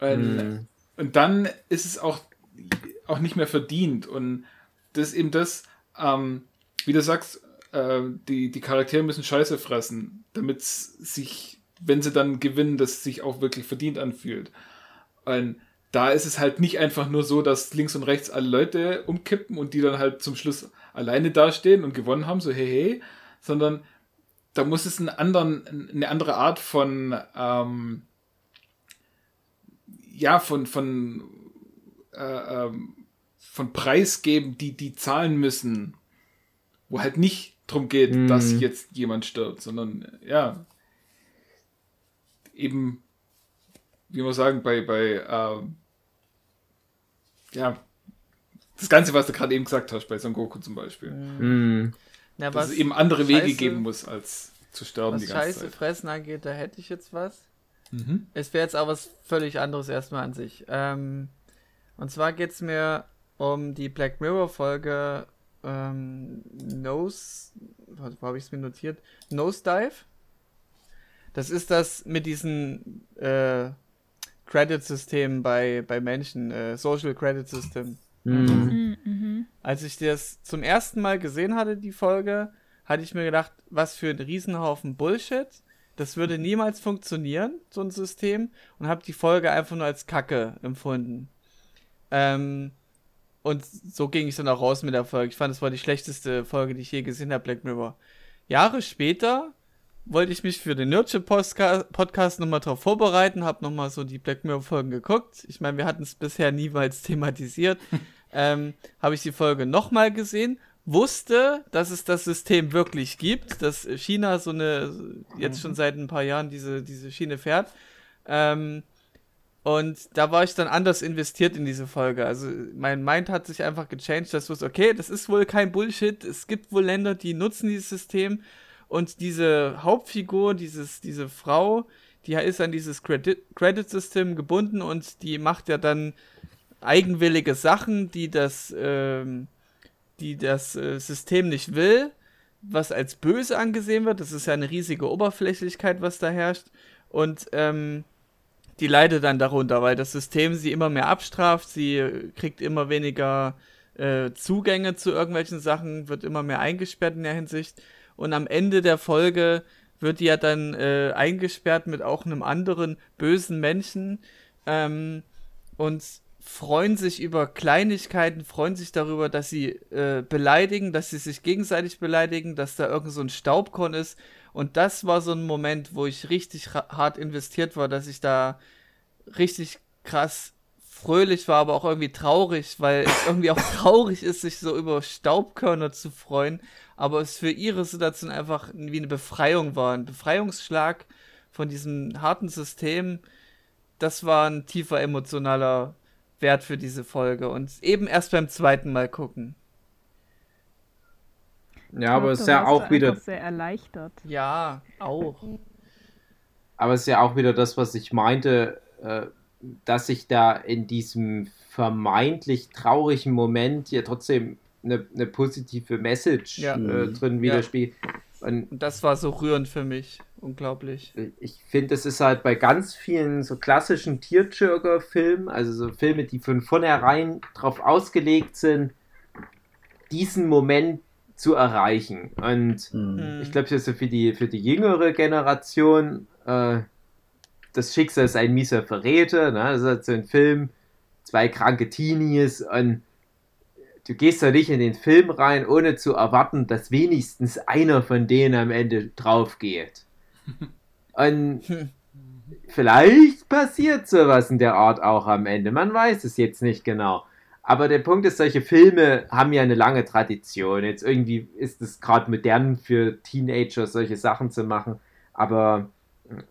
Und, mhm. und dann ist es auch, auch nicht mehr verdient. Und das ist eben das, ähm, wie du sagst, äh, die, die Charaktere müssen Scheiße fressen, damit sich, wenn sie dann gewinnen, das sich auch wirklich verdient anfühlt. Und da ist es halt nicht einfach nur so, dass links und rechts alle Leute umkippen und die dann halt zum Schluss alleine dastehen und gewonnen haben, so hey, hey, sondern da muss es einen anderen, eine andere Art von, ähm, ja, von, von, äh, ähm, von Preis geben, die die zahlen müssen, wo halt nicht drum geht, mm. dass jetzt jemand stirbt, sondern ja, eben, wie man sagen, bei, bei, ähm, ja, das Ganze, was du gerade eben gesagt hast, bei Son Goku zum Beispiel. Mm. Ja, dass es eben andere Scheiße, Wege geben muss, als zu sterben
was die ganze Scheiße Zeit. fressen angeht, da hätte ich jetzt was. Mhm. Es wäre jetzt aber was völlig anderes erstmal an sich. Ähm, und zwar geht es mir um die Black Mirror Folge ähm, Nose, wo habe ich es mir notiert? Nose Dive. Das ist das mit diesen äh, Credit-System bei, bei Menschen, äh, Social Credit System. Mhm. Mhm. Als ich das zum ersten Mal gesehen hatte, die Folge, hatte ich mir gedacht, was für ein Riesenhaufen Bullshit. Das würde niemals funktionieren, so ein System. Und habe die Folge einfach nur als Kacke empfunden. Ähm, und so ging ich dann auch raus mit der Folge. Ich fand, es war die schlechteste Folge, die ich je gesehen habe, Black Mirror. Jahre später wollte ich mich für den Nerdship Podcast nochmal drauf vorbereiten, habe nochmal so die Black Mirror Folgen geguckt. Ich meine, wir hatten es bisher niemals thematisiert. ähm, habe ich die Folge nochmal gesehen, wusste, dass es das System wirklich gibt, dass China so eine, jetzt schon seit ein paar Jahren diese, diese Schiene fährt. Ähm, und da war ich dann anders investiert in diese Folge. Also mein Mind hat sich einfach gechanged, dass es okay, das ist wohl kein Bullshit. Es gibt wohl Länder, die nutzen dieses System und diese Hauptfigur, dieses, diese Frau, die ist an dieses Credit-System gebunden und die macht ja dann eigenwillige Sachen, die das, ähm, die das äh, System nicht will, was als böse angesehen wird. Das ist ja eine riesige Oberflächlichkeit, was da herrscht. Und ähm, die leidet dann darunter, weil das System sie immer mehr abstraft, sie kriegt immer weniger äh, Zugänge zu irgendwelchen Sachen, wird immer mehr eingesperrt in der Hinsicht. Und am Ende der Folge wird die ja dann äh, eingesperrt mit auch einem anderen bösen Menschen ähm, und freuen sich über Kleinigkeiten, freuen sich darüber, dass sie äh, beleidigen, dass sie sich gegenseitig beleidigen, dass da irgend so ein Staubkorn ist. Und das war so ein Moment, wo ich richtig hart investiert war, dass ich da richtig krass fröhlich war, aber auch irgendwie traurig, weil es irgendwie auch traurig ist, sich so über Staubkörner zu freuen, aber es für ihre Situation einfach wie eine Befreiung war, ein Befreiungsschlag von diesem harten System. Das war ein tiefer emotionaler Wert für diese Folge und eben erst beim zweiten Mal gucken.
Ja, aber es ist ja auch wieder
sehr erleichtert.
Ja, auch.
Aber es ist ja auch wieder das, was ich meinte, äh, dass sich da in diesem vermeintlich traurigen Moment ja trotzdem eine, eine positive Message ja. äh, drin widerspiegelt. Ja.
Und das war so rührend für mich. Unglaublich.
Ich finde, es ist halt bei ganz vielen so klassischen Tierjörger-Filmen, also so Filme, die von vornherein darauf ausgelegt sind, diesen Moment zu erreichen. Und mhm. ich glaube, so für die, für die jüngere Generation, äh, das Schicksal ist ein mieser Verräter. Ne? Das ist halt so ein Film, zwei kranke Teenies und du gehst da nicht in den Film rein, ohne zu erwarten, dass wenigstens einer von denen am Ende drauf geht. Und vielleicht passiert sowas in der Art auch am Ende. Man weiß es jetzt nicht genau. Aber der Punkt ist, solche Filme haben ja eine lange Tradition. Jetzt irgendwie ist es gerade modern für Teenager, solche Sachen zu machen. Aber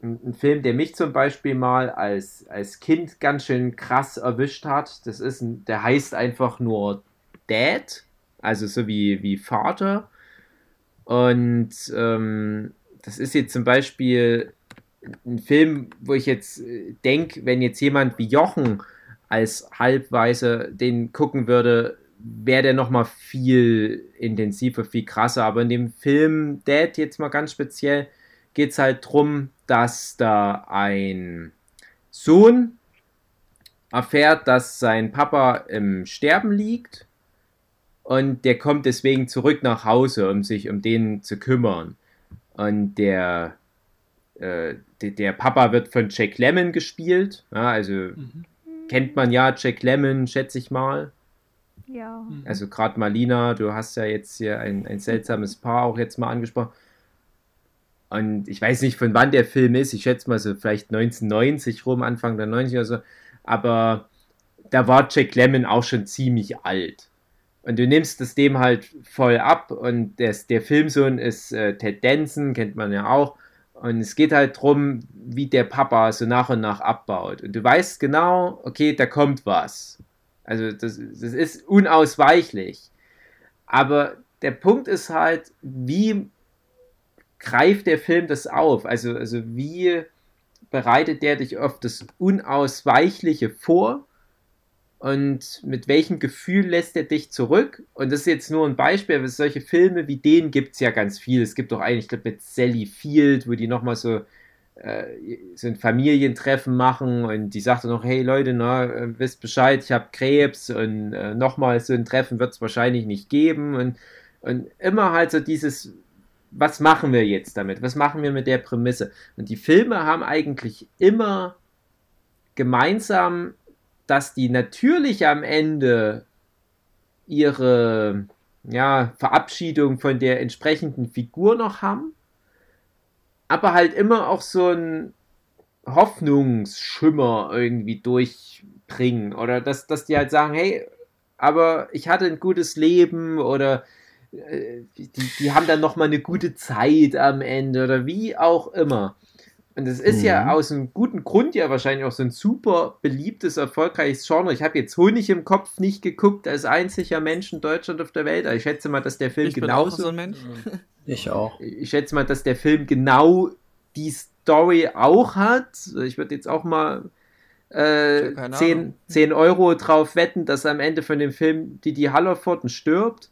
ein Film, der mich zum Beispiel mal als, als Kind ganz schön krass erwischt hat. Das ist ein, der heißt einfach nur Dad, also so wie, wie Vater. Und ähm, das ist jetzt zum Beispiel ein Film, wo ich jetzt äh, denke, wenn jetzt jemand wie Jochen als Halbweise den gucken würde, wäre der nochmal viel intensiver, viel krasser. Aber in dem Film Dad jetzt mal ganz speziell geht es halt darum, dass da ein Sohn erfährt, dass sein Papa im Sterben liegt und der kommt deswegen zurück nach Hause, um sich um den zu kümmern. Und der, äh, der, der, Papa wird von Jack Lemmon gespielt. Ja, also mhm. kennt man ja Jack Lemmon, schätze ich mal.
Ja.
Mhm. Also gerade Malina, du hast ja jetzt hier ein, ein seltsames Paar auch jetzt mal angesprochen. Und ich weiß nicht, von wann der Film ist. Ich schätze mal so vielleicht 1990 rum, Anfang der 90er oder so. Aber da war Jack Lemmon auch schon ziemlich alt. Und du nimmst das dem halt voll ab. Und der, der Filmsohn ist äh, Ted Danson, kennt man ja auch. Und es geht halt darum, wie der Papa so nach und nach abbaut. Und du weißt genau, okay, da kommt was. Also das, das ist unausweichlich. Aber der Punkt ist halt, wie greift der Film das auf? Also, also wie bereitet der dich auf das Unausweichliche vor? Und mit welchem Gefühl lässt er dich zurück? Und das ist jetzt nur ein Beispiel, aber solche Filme wie den gibt es ja ganz viel. Es gibt auch einen, ich glaube, mit Sally Field, wo die nochmal so äh, so ein Familientreffen machen und die sagte noch, hey Leute, na, äh, wisst Bescheid, ich habe Krebs und äh, nochmal so ein Treffen wird es wahrscheinlich nicht geben und, und immer halt so dieses, was machen wir jetzt damit? Was machen wir mit der Prämisse? Und die Filme haben eigentlich immer gemeinsam, dass die natürlich am Ende ihre ja, Verabschiedung von der entsprechenden Figur noch haben, aber halt immer auch so ein Hoffnungsschimmer irgendwie durchbringen. Oder dass, dass die halt sagen, hey, aber ich hatte ein gutes Leben oder äh, die, die haben dann nochmal eine gute Zeit am Ende oder wie auch immer. Und das ist mhm. ja aus einem guten Grund ja wahrscheinlich auch so ein super beliebtes, erfolgreiches Genre. Ich habe jetzt Honig im Kopf nicht geguckt als einziger Mensch in Deutschland auf der Welt. Aber ich schätze mal, dass der Film ich genauso.
so ein Mensch.
Ich auch.
Ich schätze mal, dass der Film genau die Story auch hat. Ich würde jetzt auch mal äh, 10, 10 Euro drauf wetten, dass am Ende von dem Film Didi Hallerforden stirbt.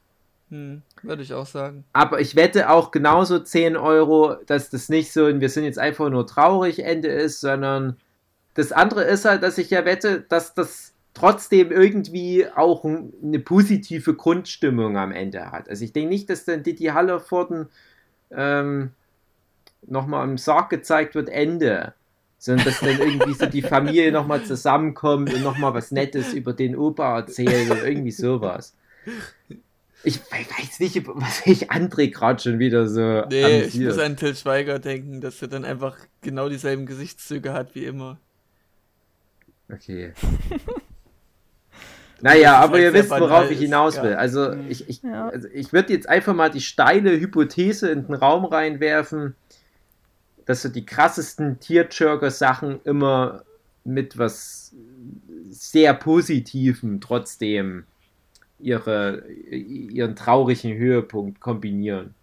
Hm, würde ich auch sagen.
Aber ich wette auch genauso 10 Euro, dass das nicht so ein Wir sind jetzt einfach nur traurig Ende ist, sondern das andere ist halt, dass ich ja wette, dass das trotzdem irgendwie auch eine positive Grundstimmung am Ende hat. Also ich denke nicht, dass dann Didi Hallervorden ähm, nochmal im Sarg gezeigt wird, Ende. Sondern dass dann irgendwie so die Familie nochmal zusammenkommt und nochmal was Nettes über den Opa erzählt oder irgendwie sowas. Ich weiß nicht, was ich André gerade schon wieder so.
Nee, amüsiert. ich muss an Till Schweiger denken, dass er dann einfach genau dieselben Gesichtszüge hat wie immer.
Okay. Naja, aber ihr wisst, worauf ich hinaus will. Also mhm. ich, ich, ja. also ich würde jetzt einfach mal die steile Hypothese in den Raum reinwerfen, dass so die krassesten Tierjurger-Sachen immer mit was sehr Positivem trotzdem ihre, ihren traurigen Höhepunkt kombinieren.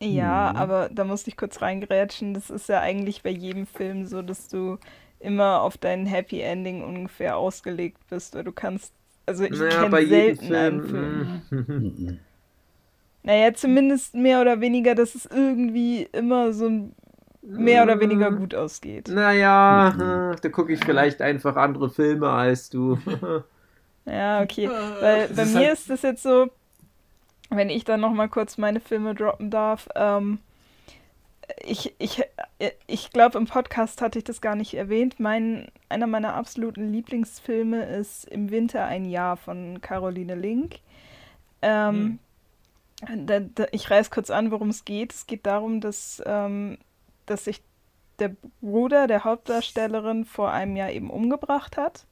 Ja, mhm. aber da musste ich kurz reingerätschen. Das ist ja eigentlich bei jedem Film so, dass du immer auf dein Happy Ending ungefähr ausgelegt bist, weil du kannst also ich naja, kenne selten einen Film. Mhm. naja, zumindest mehr oder weniger, dass es irgendwie immer so ein mehr oder weniger gut ausgeht.
Naja, mhm. da gucke ich vielleicht einfach andere Filme als du.
ja, okay. Weil bei mir halt ist das jetzt so, wenn ich dann nochmal kurz meine Filme droppen darf, ähm, ich, ich, ich glaube, im Podcast hatte ich das gar nicht erwähnt. Mein, einer meiner absoluten Lieblingsfilme ist Im Winter ein Jahr von Caroline Link. Ähm, hm. da, da, ich reiß kurz an, worum es geht. Es geht darum, dass, ähm, dass sich der Bruder der Hauptdarstellerin vor einem Jahr eben umgebracht hat.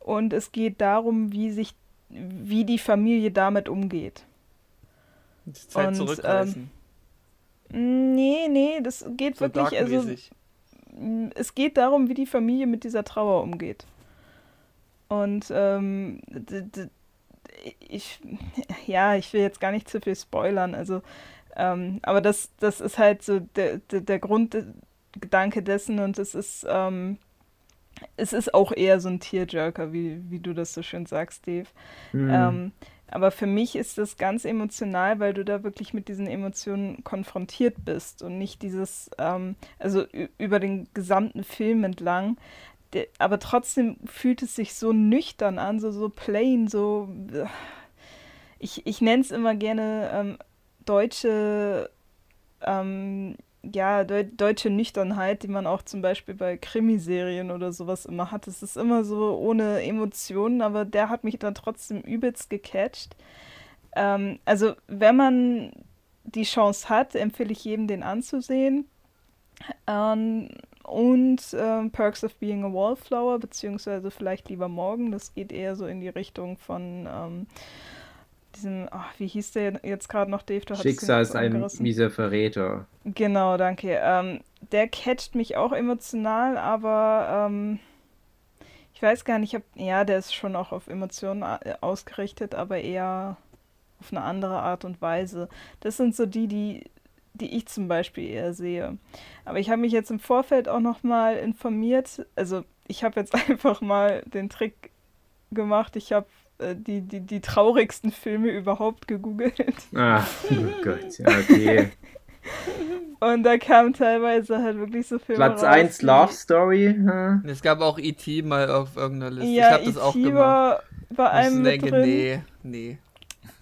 Und es geht darum, wie sich, wie die Familie damit umgeht.
Die Zeit Und, zurückreißen. Ähm,
Nee, nee, das geht so wirklich. Also, es geht darum, wie die Familie mit dieser Trauer umgeht. Und ähm, ich, ja, ich will jetzt gar nicht zu viel spoilern, also, ähm, aber das, das ist halt so der, der, der Grundgedanke dessen und es ist, ähm, es ist auch eher so ein Tearjerker, wie, wie du das so schön sagst, Dave. Mhm. Ähm, aber für mich ist das ganz emotional, weil du da wirklich mit diesen Emotionen konfrontiert bist und nicht dieses, ähm, also über den gesamten Film entlang der, aber trotzdem fühlt es sich so nüchtern an, so, so plain, so. Ich, ich nenne es immer gerne ähm, deutsche, ähm, ja, de deutsche Nüchternheit, die man auch zum Beispiel bei Krimiserien oder sowas immer hat. Es ist immer so ohne Emotionen, aber der hat mich dann trotzdem übelst gecatcht. Ähm, also, wenn man die Chance hat, empfehle ich jedem, den anzusehen. Ähm, und äh, Perks of Being a Wallflower, beziehungsweise vielleicht lieber morgen. Das geht eher so in die Richtung von ähm, diesem, ach, wie hieß der jetzt gerade noch, Dave?
Schicksal ist ein mieser Verräter.
Genau, danke. Ähm, der catcht mich auch emotional, aber ähm, ich weiß gar nicht, ob, ja, der ist schon auch auf Emotionen äh, ausgerichtet, aber eher auf eine andere Art und Weise. Das sind so die, die, die ich zum Beispiel eher sehe. Aber ich habe mich jetzt im Vorfeld auch nochmal informiert. Also ich habe jetzt einfach mal den Trick gemacht. Ich habe die, die, die traurigsten Filme überhaupt gegoogelt.
Ah, oh Gott, okay.
Und da kam teilweise halt wirklich so Filme
Platz 1 Love Story. Hm?
Es gab auch E.T. mal auf irgendeiner Liste.
Ja, ich habe das auch gemacht. War bei einem
ich denke,
drin.
nee, nee.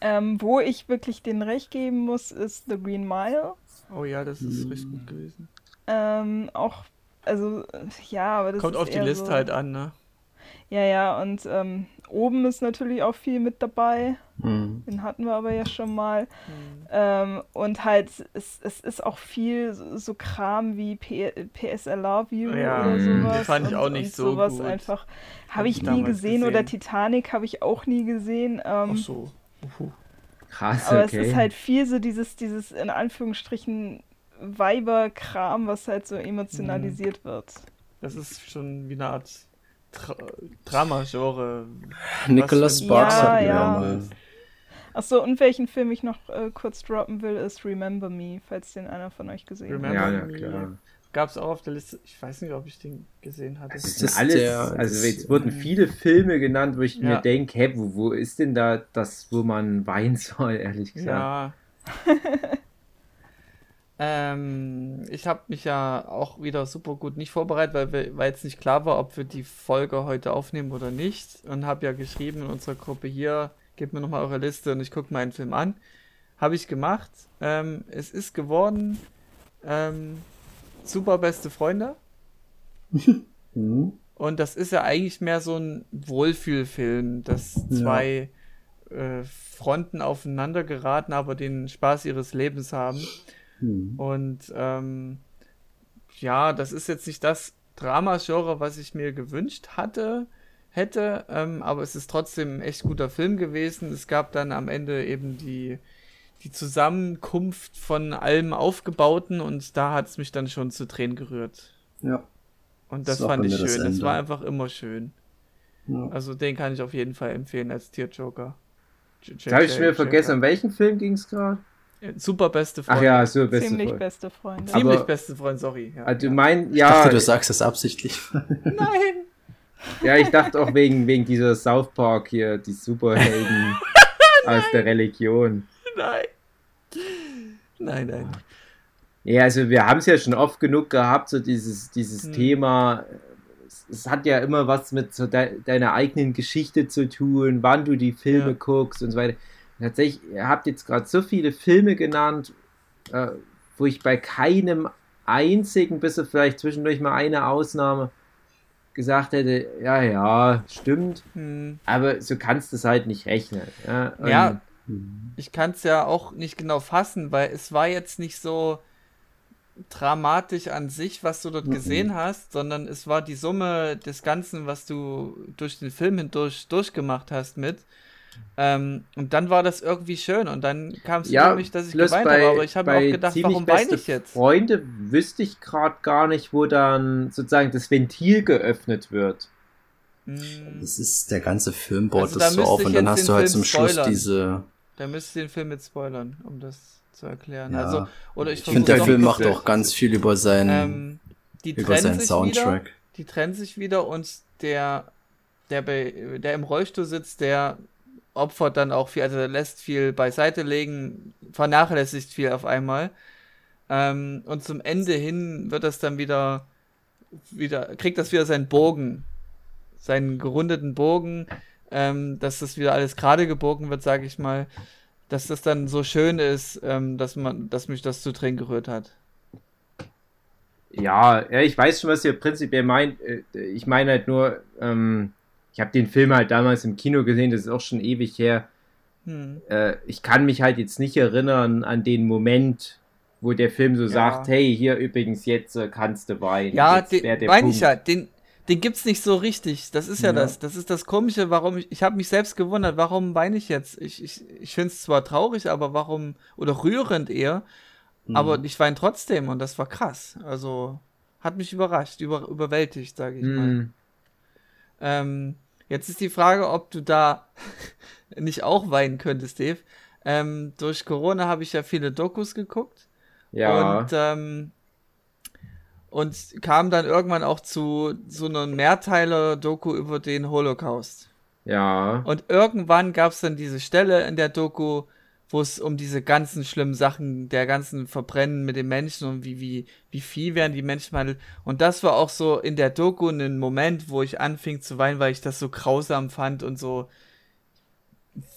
Ähm, wo ich wirklich den Recht geben muss, ist The Green Mile.
Oh ja, das ist hm. richtig gut gewesen.
Ähm, auch, also, ja, aber das
Kommt auf die Liste so, halt an, ne?
Ja, ja, und ähm, oben ist natürlich auch viel mit dabei. Mhm. Den hatten wir aber ja schon mal. Mhm. Ähm, und halt, es, es ist auch viel so, so Kram wie P PS I Love You ja, oder sowas. Das
fand ich auch nicht so sowas gut.
einfach. Habe ich, ich nie gesehen, gesehen, oder Titanic habe ich auch nie gesehen. Ähm,
Ach so. Uhu.
Krass,
aber
okay.
es ist halt viel so dieses, dieses in Anführungsstrichen Weiberkram, was halt so emotionalisiert mhm. wird.
Das ist schon wie eine Art Tra Drama-Genre.
Nicholas Sparks
ja, hat ja. Achso, und welchen Film ich noch äh, kurz droppen will, ist Remember Me, falls den einer von euch gesehen
Remember
hat.
Ja, ja, klar. Gab es auch auf der Liste. Ich weiß nicht, ob ich den gesehen hatte.
Das ist alles, der, also jetzt wurden viele Filme genannt, wo ich ja. mir denke, hä, wo, wo ist denn da das, wo man weinen soll, ehrlich gesagt.
Ja. ähm, ich habe mich ja auch wieder super gut nicht vorbereitet, weil, wir, weil jetzt nicht klar war, ob wir die Folge heute aufnehmen oder nicht. Und habe ja geschrieben in unserer Gruppe hier, gebt mir nochmal eure Liste und ich gucke meinen Film an. Habe ich gemacht. Ähm, es ist geworden. Ähm, super beste Freunde. mhm. Und das ist ja eigentlich mehr so ein Wohlfühlfilm, dass zwei ja. äh, Fronten aufeinander geraten, aber den Spaß ihres Lebens haben. Mhm. Und ähm, ja, das ist jetzt nicht das Drama-Genre, was ich mir gewünscht hatte, hätte, ähm, aber es ist trotzdem ein echt guter Film gewesen. Es gab dann am Ende eben die die Zusammenkunft von allem Aufgebauten und da hat es mich dann schon zu Tränen gerührt.
Ja.
Und das, das fand ich schön. Das, das, war einfach immer schön. Ja. Also den kann ich auf jeden Fall empfehlen als Tierjoker.
Habe ich mir vergessen, um welchen Film ging es gerade?
Super beste
Freunde. Ach ja, super beste
Ziemlich
Freunde.
beste Freunde.
Ziemlich Aber, beste Freunde, sorry.
Ja, also ja. mein, ja.
Ich dachte, du sagst das absichtlich.
Nein.
Ja, ich dachte auch wegen, wegen dieser South Park hier, die Superhelden aus der Religion
nein. Nein, nein.
Ja, also wir haben es ja schon oft genug gehabt, so dieses, dieses hm. Thema. Es, es, hat ja immer was mit so de deiner eigenen Geschichte zu tun, wann du die Filme ja. guckst und so weiter. Tatsächlich, ihr habt jetzt gerade so viele Filme genannt, äh, wo ich bei keinem einzigen, bis vielleicht zwischendurch mal eine Ausnahme, gesagt hätte, ja, ja, stimmt, hm. aber so kannst du es halt nicht rechnen. Ja,
ja Mhm. Ich kann es ja auch nicht genau fassen, weil es war jetzt nicht so dramatisch an sich, was du dort mhm. gesehen hast, sondern es war die Summe des Ganzen, was du durch den Film hindurch durchgemacht hast mit. Ähm, und dann war das irgendwie schön und dann kam es
ja,
für mich, dass ich geweint bei, habe, aber ich habe auch gedacht, warum weine ich jetzt?
Freunde wüsste ich gerade gar nicht, wo dann sozusagen das Ventil geöffnet wird.
Mhm. Das ist der ganze Film baut also, das so auf und dann hast du halt Film zum Schluss spoilern. diese
da müsst ihr den Film jetzt spoilern, um das zu erklären. Ja. Also, oder ich,
ich finde, der Film macht auch ganz viel über seinen,
ähm, die
über seinen Soundtrack.
Wieder, die trennen sich wieder und der, der, bei, der im Rollstuhl sitzt, der opfert dann auch viel, also lässt viel beiseite legen, vernachlässigt viel auf einmal. Ähm, und zum Ende hin wird das dann wieder wieder, kriegt das wieder seinen Bogen, seinen gerundeten Bogen, ähm, dass das wieder alles gerade gebogen wird, sage ich mal, dass das dann so schön ist, ähm, dass man, dass mich das zu Tränen gerührt hat.
Ja, ja, ich weiß schon, was ihr prinzipiell meint. Äh, ich meine halt nur, ähm, ich habe den Film halt damals im Kino gesehen, das ist auch schon ewig her. Hm. Äh, ich kann mich halt jetzt nicht erinnern an den Moment, wo der Film so ja. sagt, hey, hier übrigens, jetzt äh, kannst du weinen.
Ja, den weine ich ja, den, den gibt's nicht so richtig. Das ist ja, ja. das. Das ist das Komische, warum ich, ich habe mich selbst gewundert, warum weine ich jetzt? Ich, ich, ich finde es zwar traurig, aber warum, oder rührend eher, mhm. aber ich weine trotzdem und das war krass. Also, hat mich überrascht, über, überwältigt, sage ich mhm. mal. Ähm, jetzt ist die Frage, ob du da nicht auch weinen könntest, Dave. Ähm, durch Corona habe ich ja viele Dokus geguckt. Ja. Und, ähm, und kam dann irgendwann auch zu so einer Mehrteiler-Doku über den Holocaust.
Ja.
Und irgendwann gab es dann diese Stelle in der Doku, wo es um diese ganzen schlimmen Sachen, der ganzen Verbrennen mit den Menschen und wie, wie, wie viel werden die Menschen behandelt. Und das war auch so in der Doku ein Moment, wo ich anfing zu weinen, weil ich das so grausam fand und so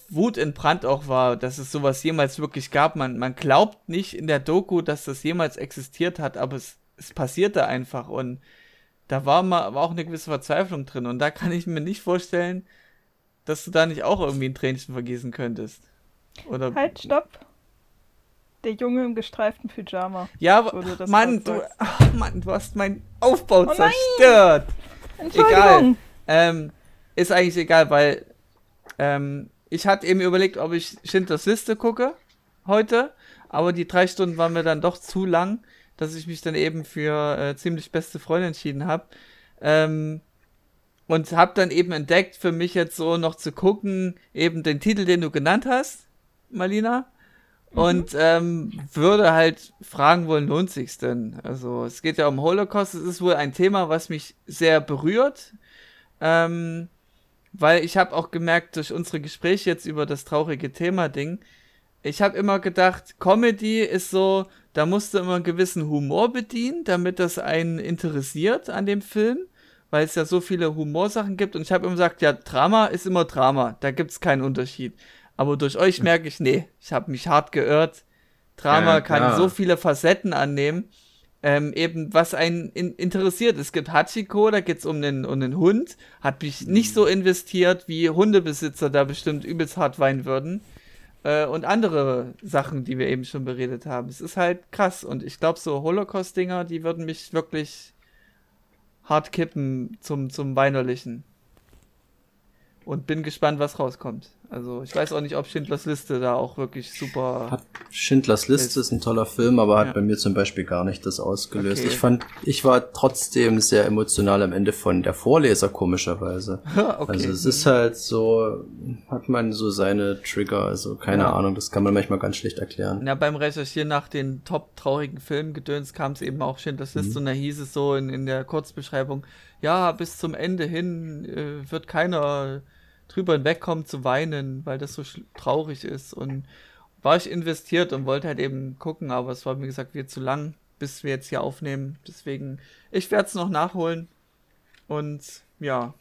Wut entbrannt auch war, dass es sowas jemals wirklich gab. Man, man glaubt nicht in der Doku, dass das jemals existiert hat, aber es, es passierte einfach und da war, mal, war auch eine gewisse Verzweiflung drin und da kann ich mir nicht vorstellen, dass du da nicht auch irgendwie ein Tränchen vergießen könntest. Oder
halt, stopp. Der Junge im gestreiften Pyjama.
Ja, aber Mann, du, ach, Mann, du hast meinen Aufbau oh zerstört. Egal. Ähm, ist eigentlich egal, weil ähm, ich hatte eben überlegt, ob ich Schindlers Liste gucke heute, aber die drei Stunden waren mir dann doch zu lang, dass ich mich dann eben für äh, ziemlich beste Freunde entschieden habe. Ähm, und habe dann eben entdeckt, für mich jetzt so noch zu gucken, eben den Titel, den du genannt hast, Malina. Mhm. Und ähm, würde halt fragen wollen, lohnt sich's denn? Also es geht ja um Holocaust, es ist wohl ein Thema, was mich sehr berührt. Ähm, weil ich habe auch gemerkt durch unsere Gespräche jetzt über das traurige Thema-Ding, ich habe immer gedacht, Comedy ist so, da musst du immer einen gewissen Humor bedienen, damit das einen interessiert an dem Film, weil es ja so viele Humorsachen gibt. Und ich habe immer gesagt, ja, Drama ist immer Drama, da gibt es keinen Unterschied. Aber durch euch merke ich, nee, ich habe mich hart geirrt. Drama ja, kann so viele Facetten annehmen ähm, eben was einen in, interessiert. Es gibt Hachiko, da geht es um den, um den Hund. Hat mich nicht so investiert, wie Hundebesitzer da bestimmt übelst hart weinen würden. Äh, und andere Sachen, die wir eben schon beredet haben. Es ist halt krass. Und ich glaube, so Holocaust-Dinger, die würden mich wirklich hart kippen zum, zum Weinerlichen. Und bin gespannt, was rauskommt. Also ich weiß auch nicht, ob Schindlers Liste da auch wirklich super.
Hat Schindlers Liste ist ein toller Film, aber hat ja. bei mir zum Beispiel gar nicht das ausgelöst. Okay. Ich fand, ich war trotzdem sehr emotional am Ende von der Vorleser komischerweise. okay. Also es ist halt so, hat man so seine Trigger, also keine ja. Ahnung, das kann man manchmal ganz schlecht erklären.
Ja, beim Recherchieren nach den top traurigen Filmen gedöns kam es eben auch Schindlers Liste mhm. und da hieß es so in, in der Kurzbeschreibung, ja, bis zum Ende hin äh, wird keiner drüber hinwegkommen zu weinen, weil das so traurig ist. Und war ich investiert und wollte halt eben gucken, aber es war mir gesagt wieder zu lang, bis wir jetzt hier aufnehmen. Deswegen, ich werde es noch nachholen. Und ja,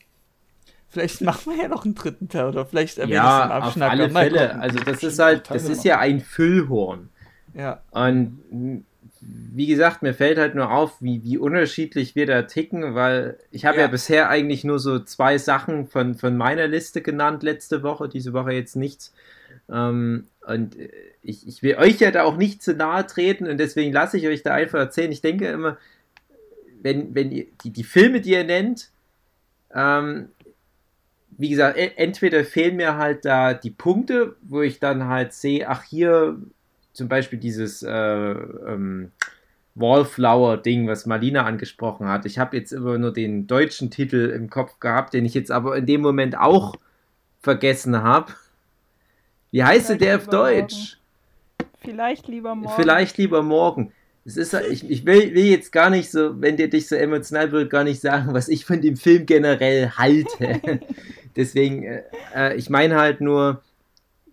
vielleicht machen wir ja noch einen dritten Teil oder vielleicht
erwähne ja, ich Auf alle Fälle. Also das ist halt, das ist ja ein Füllhorn.
Ja.
Und wie gesagt, mir fällt halt nur auf, wie, wie unterschiedlich wir da ticken, weil ich habe ja. ja. bisher eigentlich nur so zwei Sachen von, von meiner Liste genannt letzte Woche, diese Woche jetzt nichts. Ähm, und ich, ich will euch ja da auch nicht zu nahe treten und deswegen lasse ich euch da einfach erzählen. Ich denke immer, wenn, wenn ihr die, die Filme, die ihr nennt, ähm, wie gesagt, e, entweder fehlen mir halt da die Punkte, wo ich dann halt sehe, ach hier zum Beispiel dieses äh, ähm, Wallflower-Ding, was Marlina angesprochen hat. Ich habe jetzt immer nur den deutschen Titel im Kopf gehabt, den ich jetzt aber in dem Moment auch vergessen habe. Wie heißt Vielleicht der auf Deutsch?
Morgen. Vielleicht lieber morgen.
Vielleicht lieber morgen. Es ist, ich, ich will, will, jetzt gar nicht so, wenn der dich so emotional wird, gar nicht sagen, was ich von dem Film generell halte. Deswegen, äh, äh, ich meine halt nur,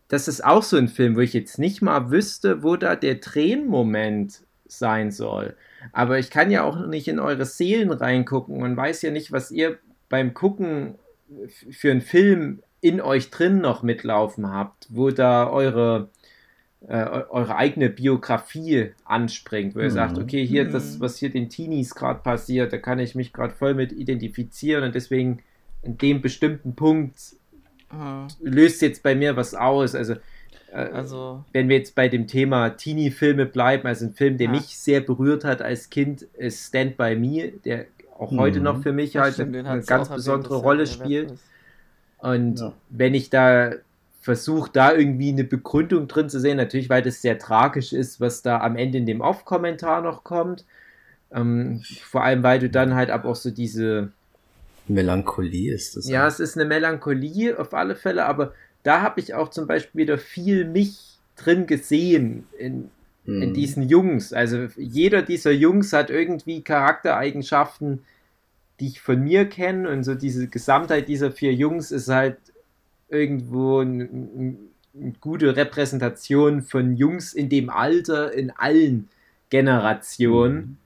das ist auch so ein Film, wo ich jetzt nicht mal wüsste, wo da der Tränenmoment sein soll. Aber ich kann ja auch nicht in eure Seelen reingucken und weiß ja nicht, was ihr beim Gucken für einen Film in euch drin noch mitlaufen habt, wo da eure, äh, eure eigene Biografie anspringt, wo ihr mhm. sagt, okay, hier mhm. das, was hier den Teenies gerade passiert, da kann ich mich gerade voll mit identifizieren und deswegen in dem bestimmten Punkt mhm. löst jetzt bei mir was aus. Also, äh, also wenn wir jetzt bei dem Thema Teenie-Filme bleiben, also ein Film, der ja. mich sehr berührt hat als Kind, ist Stand By Me, der auch heute noch mhm. für mich halt stimmt, eine ganz besondere Rolle spielt. Und ja. wenn ich da versuche, da irgendwie eine Begründung drin zu sehen, natürlich, weil das sehr tragisch ist, was da am Ende in dem Off-Kommentar noch kommt. Ähm, vor allem, weil du dann halt aber auch so diese
Melancholie ist das.
Ja, auch. es ist eine Melancholie auf alle Fälle, aber da habe ich auch zum Beispiel wieder viel mich drin gesehen in, hm. in diesen Jungs. Also jeder dieser Jungs hat irgendwie Charaktereigenschaften, die ich von mir kenne und so diese Gesamtheit dieser vier Jungs ist halt irgendwo eine, eine gute Repräsentation von Jungs in dem Alter in allen Generationen. Mhm.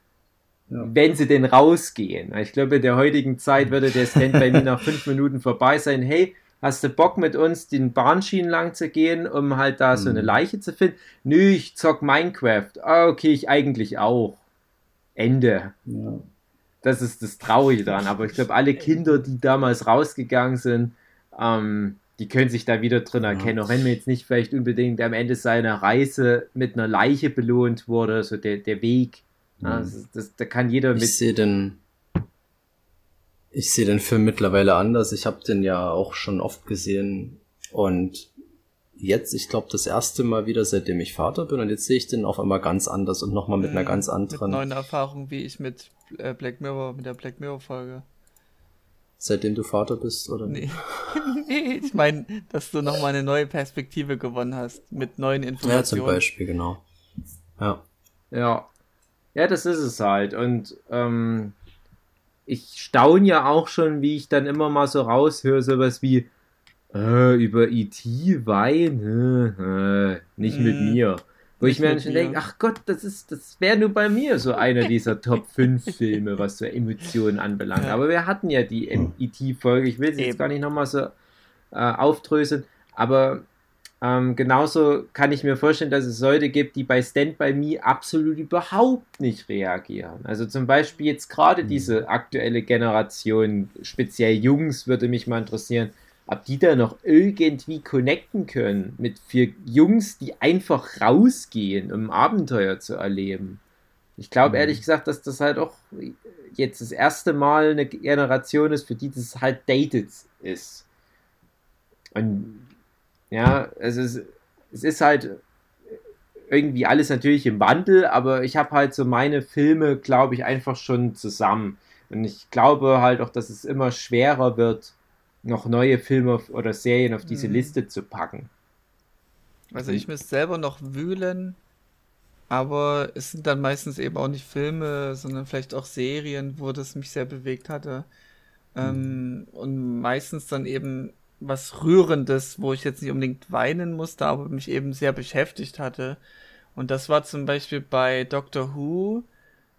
Ja. Wenn sie denn rausgehen. Ich glaube, in der heutigen Zeit würde der Stand bei mir nach fünf Minuten vorbei sein. Hey, hast du Bock mit uns den Bahnschienen lang zu gehen, um halt da mhm. so eine mhm. Leiche zu finden? Nö, ich zock Minecraft. Ah, okay, ich eigentlich auch. Ende. Ja das ist das Traurige daran. Aber ich glaube, alle Kinder, die damals rausgegangen sind, ähm, die können sich da wieder drin erkennen. Ja. Auch wenn mir jetzt nicht vielleicht unbedingt am Ende seiner Reise mit einer Leiche belohnt wurde, so der, der Weg. Ja. Das, das, da kann jeder
mit. Ich sehe den, ich sehe den Film mittlerweile anders. Ich habe den ja auch schon oft gesehen und jetzt, ich glaube, das erste Mal wieder, seitdem ich Vater bin und jetzt sehe ich den auf einmal ganz anders und nochmal mit einer ganz anderen.
Mit neuen Erfahrungen, wie ich mit äh, Black Mirror, mit der Black Mirror Folge.
Seitdem du Vater bist, oder?
Nee. nee ich meine, dass du nochmal eine neue Perspektive gewonnen hast, mit neuen Informationen. Ja,
zum Beispiel, genau. Ja.
Ja. Ja, das ist es halt. Und ähm, ich staune ja auch schon, wie ich dann immer mal so raushöre, sowas wie, äh, über E.T. Wein, äh, äh, nicht mm. mit mhm. mir. Wo nicht ich mir schon denke, ach Gott, das ist, das wäre nur bei mir so einer dieser Top 5 Filme, was so Emotionen anbelangt. Aber wir hatten ja die E.T.-Folge, ich will sie jetzt gar nicht nochmal so äh, aufdröseln, aber ähm, genauso kann ich mir vorstellen, dass es Leute gibt, die bei Stand By Me absolut überhaupt nicht reagieren. Also zum Beispiel jetzt gerade mhm. diese aktuelle Generation, speziell Jungs, würde mich mal interessieren, ob die da noch irgendwie connecten können mit vier Jungs, die einfach rausgehen, um Abenteuer zu erleben. Ich glaube mhm. ehrlich gesagt, dass das halt auch jetzt das erste Mal eine Generation ist, für die das halt dated ist. Und ja, es ist, es ist halt irgendwie alles natürlich im Wandel, aber ich habe halt so meine Filme, glaube ich, einfach schon zusammen. Und ich glaube halt auch, dass es immer schwerer wird, noch neue Filme oder Serien auf diese mhm. Liste zu packen.
Also ich müsste selber noch wühlen, aber es sind dann meistens eben auch nicht Filme, sondern vielleicht auch Serien, wo das mich sehr bewegt hatte. Ähm, mhm. und meistens dann eben was Rührendes, wo ich jetzt nicht unbedingt weinen musste, aber mich eben sehr beschäftigt hatte. Und das war zum Beispiel bei Doctor Who.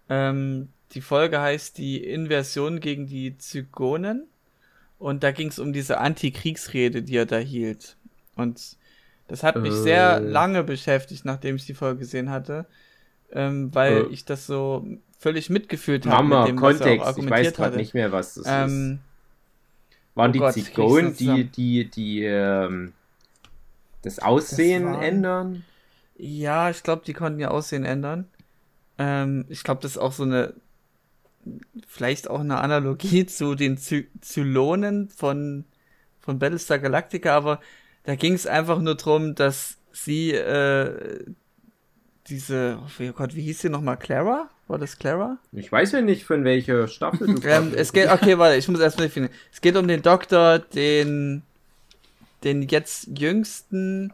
Ähm, die Folge heißt die Inversion gegen die Zygonen. Und da ging es um diese Antikriegsrede, die er da hielt. Und das hat mich äh. sehr lange beschäftigt, nachdem ich die Folge gesehen hatte. Ähm, weil äh. ich das so völlig mitgefühlt habe.
Mama, mit dem, Kontext, was er ich weiß gerade nicht mehr, was das ähm, ist. Waren oh die Gott, Zigonen, die, die, die, ähm, das Aussehen das war, ändern?
Ja, ich glaube, die konnten ihr Aussehen ändern. Ähm, ich glaube, das ist auch so eine vielleicht auch eine Analogie zu den Zy Zylonen von, von Battlestar Galactica, aber da ging es einfach nur darum, dass sie äh, diese, oh Gott, wie hieß sie nochmal? Clara? War das Clara?
Ich weiß ja nicht, von welcher Staffel
du ähm, Es geht, okay, warte, ich muss erstmal finden. Es geht um den Doktor, den, den jetzt jüngsten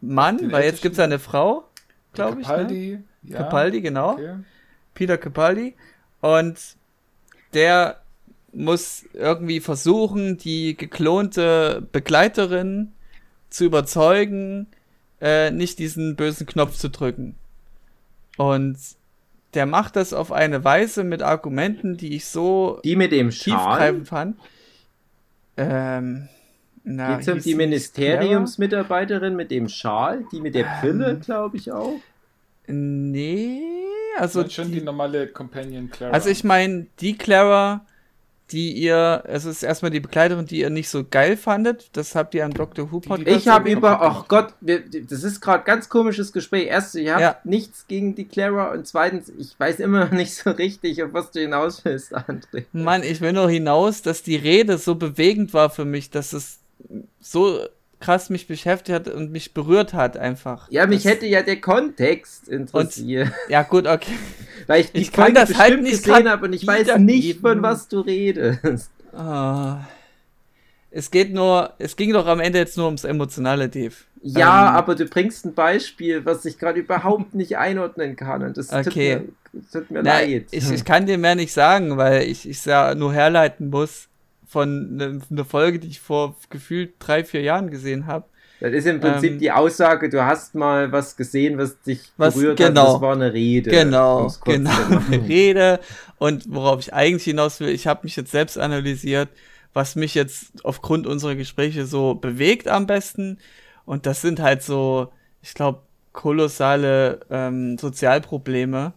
Mann, den weil jetzt gibt es eine Frau, glaube ich. Capaldi, ne? ja. Capaldi, genau. Okay. Peter Capaldi. Und der muss irgendwie versuchen, die geklonte Begleiterin zu überzeugen, äh, nicht diesen bösen Knopf zu drücken. Und der macht das auf eine Weise mit Argumenten, die ich so
die mit dem Schal
fand. Ähm,
na, Geht's um die Ministeriumsmitarbeiterin mit dem Schal, die mit der Brille, ähm, glaube ich auch.
Nee, also
schon die, die normale Companion
Clara. Also ich meine, die Clara, die ihr, es ist erstmal die Begleiterin, die ihr nicht so geil fandet. Das habt ihr am Dr. Who
Podcast. Ich habe über, ach oh Gott, wir, das ist gerade ganz komisches Gespräch. Erstens, ich habe ja. nichts gegen die Clara und zweitens, ich weiß immer noch nicht so richtig, auf was du hinaus willst, André.
Mann, ich will nur hinaus, dass die Rede so bewegend war für mich, dass es so krass mich beschäftigt hat und mich berührt hat einfach.
Ja, mich das hätte ja der Kontext interessiert. Und,
ja, gut, okay.
Weil ich, ich kann das halt nicht gesehen habe und ich weiß nicht, von was du redest.
Oh. Es geht nur, es ging doch am Ende jetzt nur ums emotionale Dave.
Ja, ähm, aber du bringst ein Beispiel, was ich gerade überhaupt nicht einordnen kann und das
okay.
tut mir, tut mir Na, leid.
Ich, ich kann dir mehr nicht sagen, weil ich es ja nur herleiten muss von einer ne Folge, die ich vor gefühlt drei, vier Jahren gesehen habe.
Das ist im Prinzip ähm, die Aussage, du hast mal was gesehen, was dich was, berührt genau, hat, das war eine Rede.
Genau, genau, eine Rede. Und worauf ich eigentlich hinaus will, ich habe mich jetzt selbst analysiert, was mich jetzt aufgrund unserer Gespräche so bewegt am besten. Und das sind halt so, ich glaube, kolossale ähm, Sozialprobleme,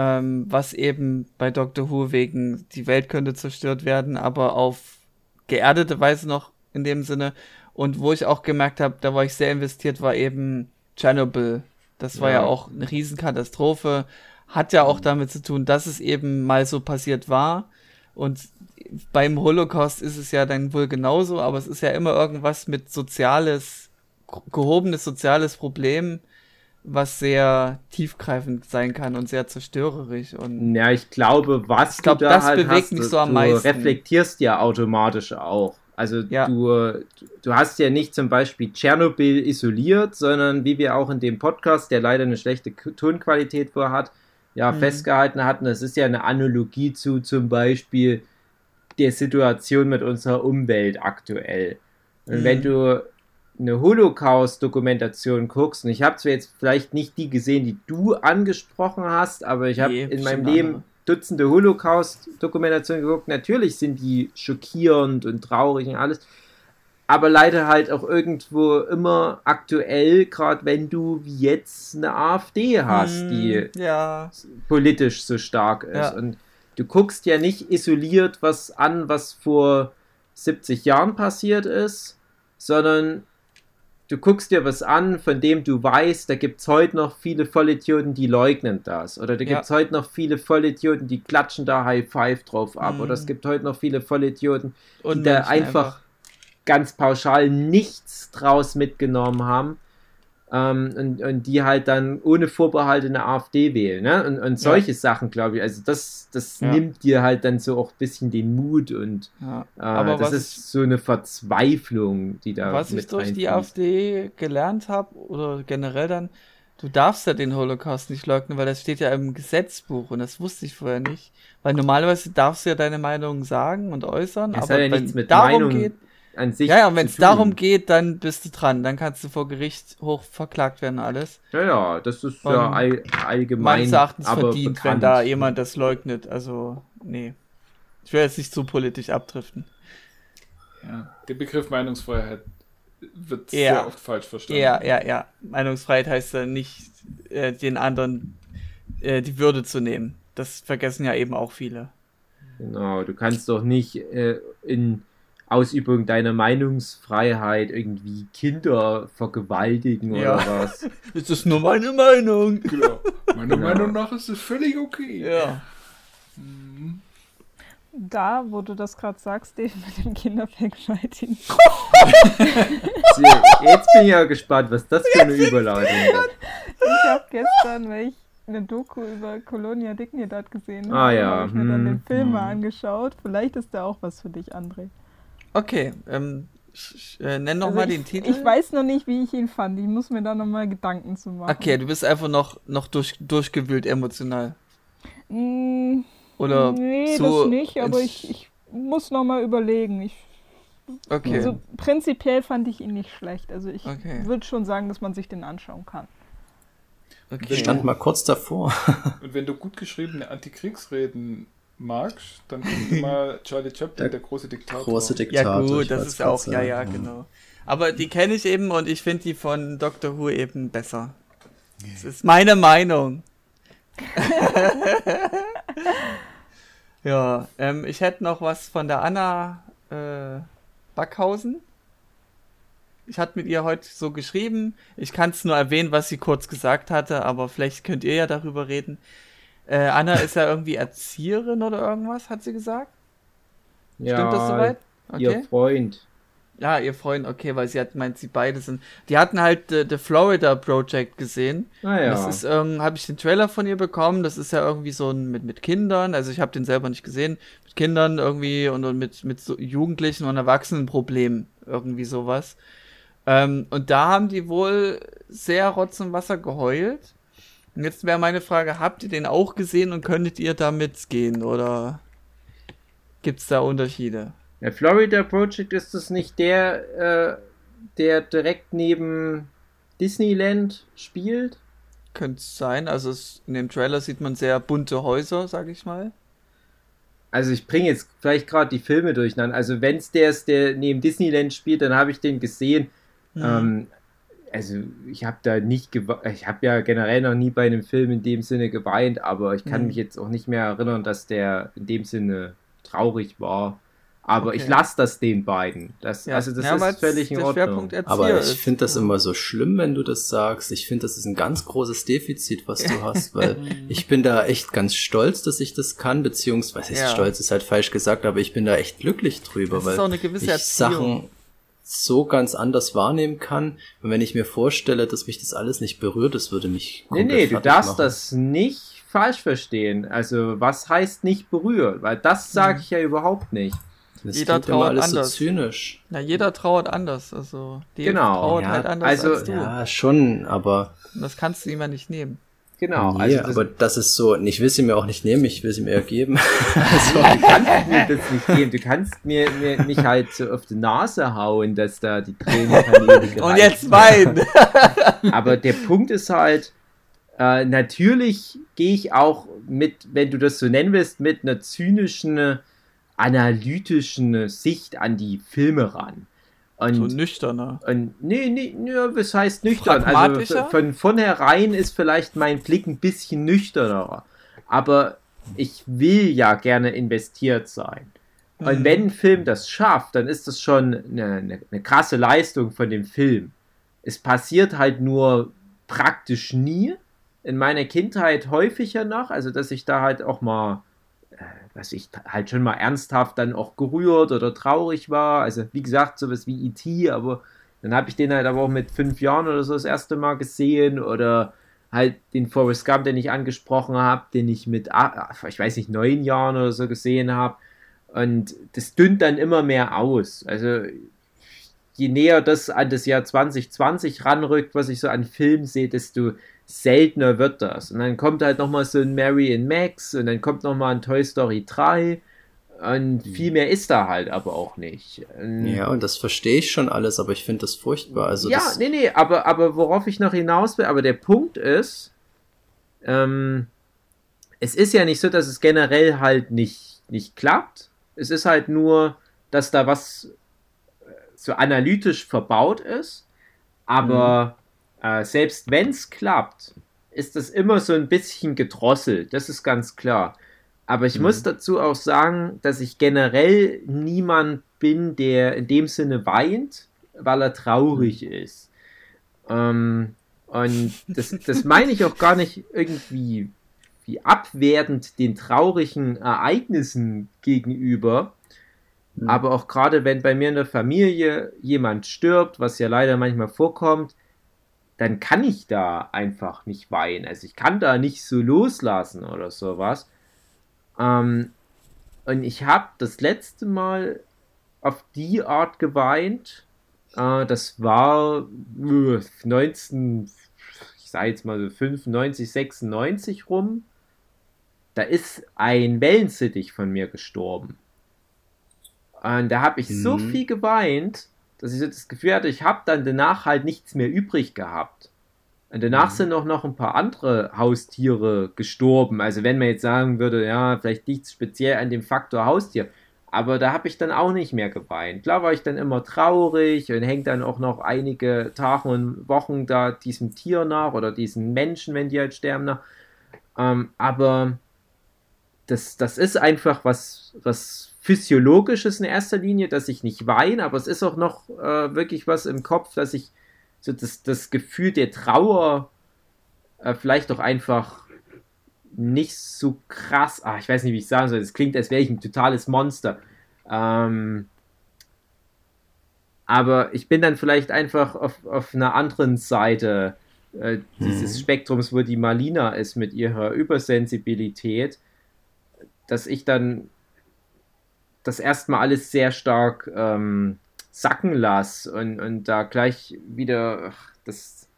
ähm, was eben bei Doctor Who wegen die Welt könnte zerstört werden, aber auf geerdete Weise noch in dem Sinne. Und wo ich auch gemerkt habe, da war ich sehr investiert, war eben Chernobyl. Das war ja, ja auch eine Riesenkatastrophe. Hat ja auch damit zu tun, dass es eben mal so passiert war. Und beim Holocaust ist es ja dann wohl genauso, aber es ist ja immer irgendwas mit soziales, gehobenes soziales Problem, was sehr tiefgreifend sein kann und sehr zerstörerisch. Und
ja, ich glaube, was
ich glaub, du da das halt bewegt hast, mich so am
du
meisten.
reflektierst ja automatisch auch. Also ja. du, du hast ja nicht zum Beispiel Tschernobyl isoliert, sondern wie wir auch in dem Podcast, der leider eine schlechte Tonqualität vorhat, ja, mhm. festgehalten hatten, das ist ja eine Analogie zu zum Beispiel der Situation mit unserer Umwelt aktuell. Und mhm. wenn du eine Holocaust-Dokumentation guckst, und ich habe zwar jetzt vielleicht nicht die gesehen, die du angesprochen hast, aber ich habe nee, in meinem Leben Dutzende Holocaust-Dokumentationen geguckt. Natürlich sind die schockierend und traurig und alles, aber leider halt auch irgendwo immer aktuell, gerade wenn du wie jetzt eine AfD hast, die
hm, ja.
politisch so stark ist. Ja. Und du guckst ja nicht isoliert was an, was vor 70 Jahren passiert ist, sondern du guckst dir was an, von dem du weißt, da gibt es heute noch viele Vollidioten, die leugnen das. Oder da gibt es ja. heute noch viele Vollidioten, die klatschen da High Five drauf ab. Mhm. Oder es gibt heute noch viele Vollidioten, die Und da einfach, einfach, ganz pauschal nichts draus mitgenommen haben ähm, und, und die halt dann ohne Vorbehalte eine AfD wählen. Ne? Und, und solche ja. Sachen, glaube ich. Also das, das ja. nimmt dir halt dann so auch ein bisschen den Mut und ja. äh, Aber das ist so eine Verzweiflung, die da
Was ich durch die AfD gelernt habe oder generell dann, du darfst ja den Holocaust nicht leugnen, weil das steht ja im Gesetzbuch und das wusste ich vorher nicht. Weil normalerweise darfst du ja deine Meinung sagen und äußern,
das aber ja wenn es darum Meinung geht, an sich.
Ja, ja, und wenn es darum geht, dann bist du dran. Dann kannst du vor Gericht hoch verklagt werden, alles.
Ja, ja, das ist und ja all, allgemein.
Meines Erachtens verdient, bekannt. wenn da jemand das leugnet. Also, nee. Ich will jetzt nicht zu politisch abdriften.
Ja, der Begriff Meinungsfreiheit wird ja. sehr oft falsch verstanden.
Ja, ja, ja. Meinungsfreiheit heißt ja nicht, äh, den anderen äh, die Würde zu nehmen. Das vergessen ja eben auch viele.
Genau, du kannst doch nicht äh, in Ausübung deiner Meinungsfreiheit irgendwie Kinder vergewaltigen ja. oder was.
Das ist nur meine Meinung.
Genau. Meiner genau. Meinung nach ist es völlig okay.
Ja.
Mhm. Da, wo du das gerade sagst, Dave, mit dem Kindervergewaltigen.
Jetzt bin ich ja gespannt, was das für eine Überleitung ist.
Ich habe gestern, weil ich eine Doku über Colonia Dignidad gesehen
habe, ah, ja.
habe ich mir dann den hm. Film hm. mal angeschaut. Vielleicht ist der auch was für dich, André.
Okay, ähm, äh, nenn noch also mal
ich,
den Titel.
Ich weiß noch nicht, wie ich ihn fand. Ich muss mir da noch mal Gedanken zu machen.
Okay, du bist einfach noch, noch durch, durchgewühlt emotional.
Mm, Oder nee, so das nicht, aber ich, ich muss noch mal überlegen. Ich,
okay.
Also prinzipiell fand ich ihn nicht schlecht. Also ich okay. würde schon sagen, dass man sich den anschauen kann.
Okay. Stand mal kurz davor.
Und wenn du gut geschriebene Antikriegsreden magst, dann guck mal Charlie Chaplin, der, der große Diktator.
Große Diktator. Ja gut, das ist ja auch, ja, ja, genau. Aber die kenne ich eben und ich finde die von Doctor Who eben besser. Das ist meine Meinung. ja, ähm, ich hätte noch was von der Anna äh, Backhausen. Ich hatte mit ihr heute so geschrieben. Ich kann es nur erwähnen, was sie kurz gesagt hatte, aber vielleicht könnt ihr ja darüber reden. Äh, Anna ist ja irgendwie Erzieherin oder irgendwas, hat sie gesagt?
Ja, Stimmt das soweit? Okay. Ihr Freund.
Ja, ihr Freund, okay, weil sie hat meint, sie beide sind. Die hatten halt äh, The Florida Project gesehen.
Ah, ja.
Das ist, ähm, habe ich den Trailer von ihr bekommen. Das ist ja irgendwie so ein mit, mit Kindern. Also ich habe den selber nicht gesehen. Mit Kindern irgendwie und, und mit, mit so Jugendlichen und Erwachsenenproblemen. Irgendwie sowas. Ähm, und da haben die wohl sehr Rotz und Wasser geheult. Und jetzt wäre meine Frage, habt ihr den auch gesehen und könntet ihr da mitgehen oder gibt es da Unterschiede?
Der Florida Project ist das nicht der, äh, der direkt neben Disneyland spielt?
Könnte es sein. Also es, in dem Trailer sieht man sehr bunte Häuser, sag ich mal.
Also ich bringe jetzt vielleicht gerade die Filme durcheinander. Also wenn es der ist, der neben Disneyland spielt, dann habe ich den gesehen. Mhm. Ähm, also ich habe da nicht ich habe ja generell noch nie bei einem Film in dem Sinne geweint, aber ich kann mhm. mich jetzt auch nicht mehr erinnern, dass der in dem Sinne traurig war. Aber okay. ich lasse das den beiden. Das, ja. Also das ja, ist völlig in Ordnung.
Aber ich finde das immer so schlimm, wenn du das sagst. Ich finde, das ist ein ganz großes Defizit, was du hast, weil ich bin da echt ganz stolz, dass ich das kann, beziehungsweise ja. stolz ist halt falsch gesagt, aber ich bin da echt glücklich drüber, das weil ist auch eine gewisse ich Erziehung. Sachen so ganz anders wahrnehmen kann. Und wenn ich mir vorstelle, dass mich das alles nicht berührt, das würde mich
Nee, nee, du darfst machen. das nicht falsch verstehen. Also, was heißt nicht berührt? Weil das sage mhm. ich ja überhaupt nicht.
Das jeder trauert anders. So zynisch. Ja, jeder trauert anders. Also,
die genau. trauert
ja, halt anders also, als du. Ja, schon, aber.
das kannst du ihm ja nicht nehmen.
Genau.
Nee, also das aber das ist so, ich will sie mir auch nicht nehmen, ich will sie mir geben.
also, du kannst mir das nicht geben, du kannst mir, mir nicht halt so auf die Nase hauen, dass da die Tränen
Und jetzt weinen!
aber der Punkt ist halt, äh, natürlich gehe ich auch mit, wenn du das so nennen willst, mit einer zynischen analytischen Sicht an die Filme ran.
Und, so nüchterner.
Und, nee, nee, nee, was heißt nüchtern? Also von vornherein ist vielleicht mein Blick ein bisschen nüchterner. Aber ich will ja gerne investiert sein. Und mhm. wenn ein Film das schafft, dann ist das schon eine, eine, eine krasse Leistung von dem Film. Es passiert halt nur praktisch nie. In meiner Kindheit häufiger noch, also dass ich da halt auch mal was ich halt schon mal ernsthaft dann auch gerührt oder traurig war. Also wie gesagt, sowas wie E.T., aber dann habe ich den halt aber auch mit fünf Jahren oder so das erste Mal gesehen oder halt den Forrest Gump, den ich angesprochen habe, den ich mit, ich weiß nicht, neun Jahren oder so gesehen habe. Und das dünnt dann immer mehr aus. Also je näher das an das Jahr 2020 ranrückt, was ich so an Filmen sehe, desto seltener wird das. Und dann kommt halt nochmal so ein Mary and Max und dann kommt nochmal ein Toy Story 3 und mhm. viel mehr ist da halt aber auch nicht.
Ja, und das verstehe ich schon alles, aber ich finde das furchtbar. Also
ja,
das
nee, nee, aber, aber worauf ich noch hinaus will, aber der Punkt ist, ähm, es ist ja nicht so, dass es generell halt nicht, nicht klappt. Es ist halt nur, dass da was äh, so analytisch verbaut ist, aber mhm äh, selbst wenn es klappt, ist das immer so ein bisschen gedrosselt, das ist ganz klar. Aber ich mhm. muss dazu auch sagen, dass ich generell niemand bin, der in dem Sinne weint, weil er traurig mhm. ist. Ähm, und das, das meine ich auch gar nicht irgendwie wie abwertend den traurigen Ereignissen gegenüber. Mhm. Aber auch gerade wenn bei mir in der Familie jemand stirbt, was ja leider manchmal vorkommt, dann kann ich da einfach nicht weinen. Also ich kann da nicht so loslassen oder sowas. Ähm, und ich habe das letzte Mal auf die Art geweint. Äh, das war äh, 19, ich sage jetzt mal so 95, 96 rum. Da ist ein Wellensittich von mir gestorben. Und da habe ich mhm. so viel geweint, dass ich das Gefühl hatte, ich habe dann danach halt nichts mehr übrig gehabt. Und danach mhm. sind auch noch ein paar andere Haustiere gestorben. Also wenn man jetzt sagen würde, ja, vielleicht liegt es speziell an dem Faktor Haustier. Aber da habe ich dann auch nicht mehr geweint. Klar war ich dann immer traurig und hängt dann auch noch einige Tage und Wochen da diesem Tier nach oder diesen Menschen, wenn die halt sterben nach. Ähm, aber das, das ist einfach was, was Physiologisches in erster Linie, dass ich nicht weine, aber es ist auch noch äh, wirklich was im Kopf, dass ich so das, das Gefühl der Trauer äh, vielleicht auch einfach nicht so krass, ach, ich weiß nicht, wie ich sagen soll, das klingt, als wäre ich ein totales Monster. Ähm, aber ich bin dann vielleicht einfach auf, auf einer anderen Seite äh, dieses mhm. Spektrums, wo die Malina ist mit ihrer Übersensibilität, dass ich dann das erstmal alles sehr stark ähm, sacken lasse und, und da gleich wieder ach, das,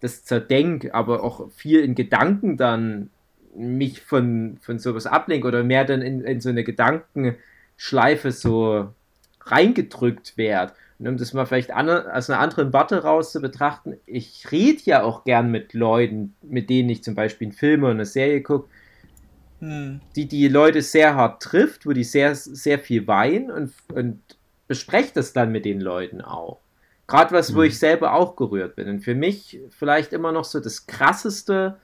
das zerdenk, aber auch viel in Gedanken dann mich von, von sowas ablenke oder mehr dann in, in so eine Gedankenschleife so reingedrückt werde. Und um das mal vielleicht an, aus einer anderen Warte raus zu betrachten, ich rede ja auch gern mit Leuten, mit denen ich zum Beispiel einen Film oder eine Serie gucke, hm. die die Leute sehr hart trifft, wo die sehr, sehr viel weinen und, und bespreche das dann mit den Leuten auch. Gerade was, hm. wo ich selber auch gerührt bin. Und für mich vielleicht immer noch so das krasseste,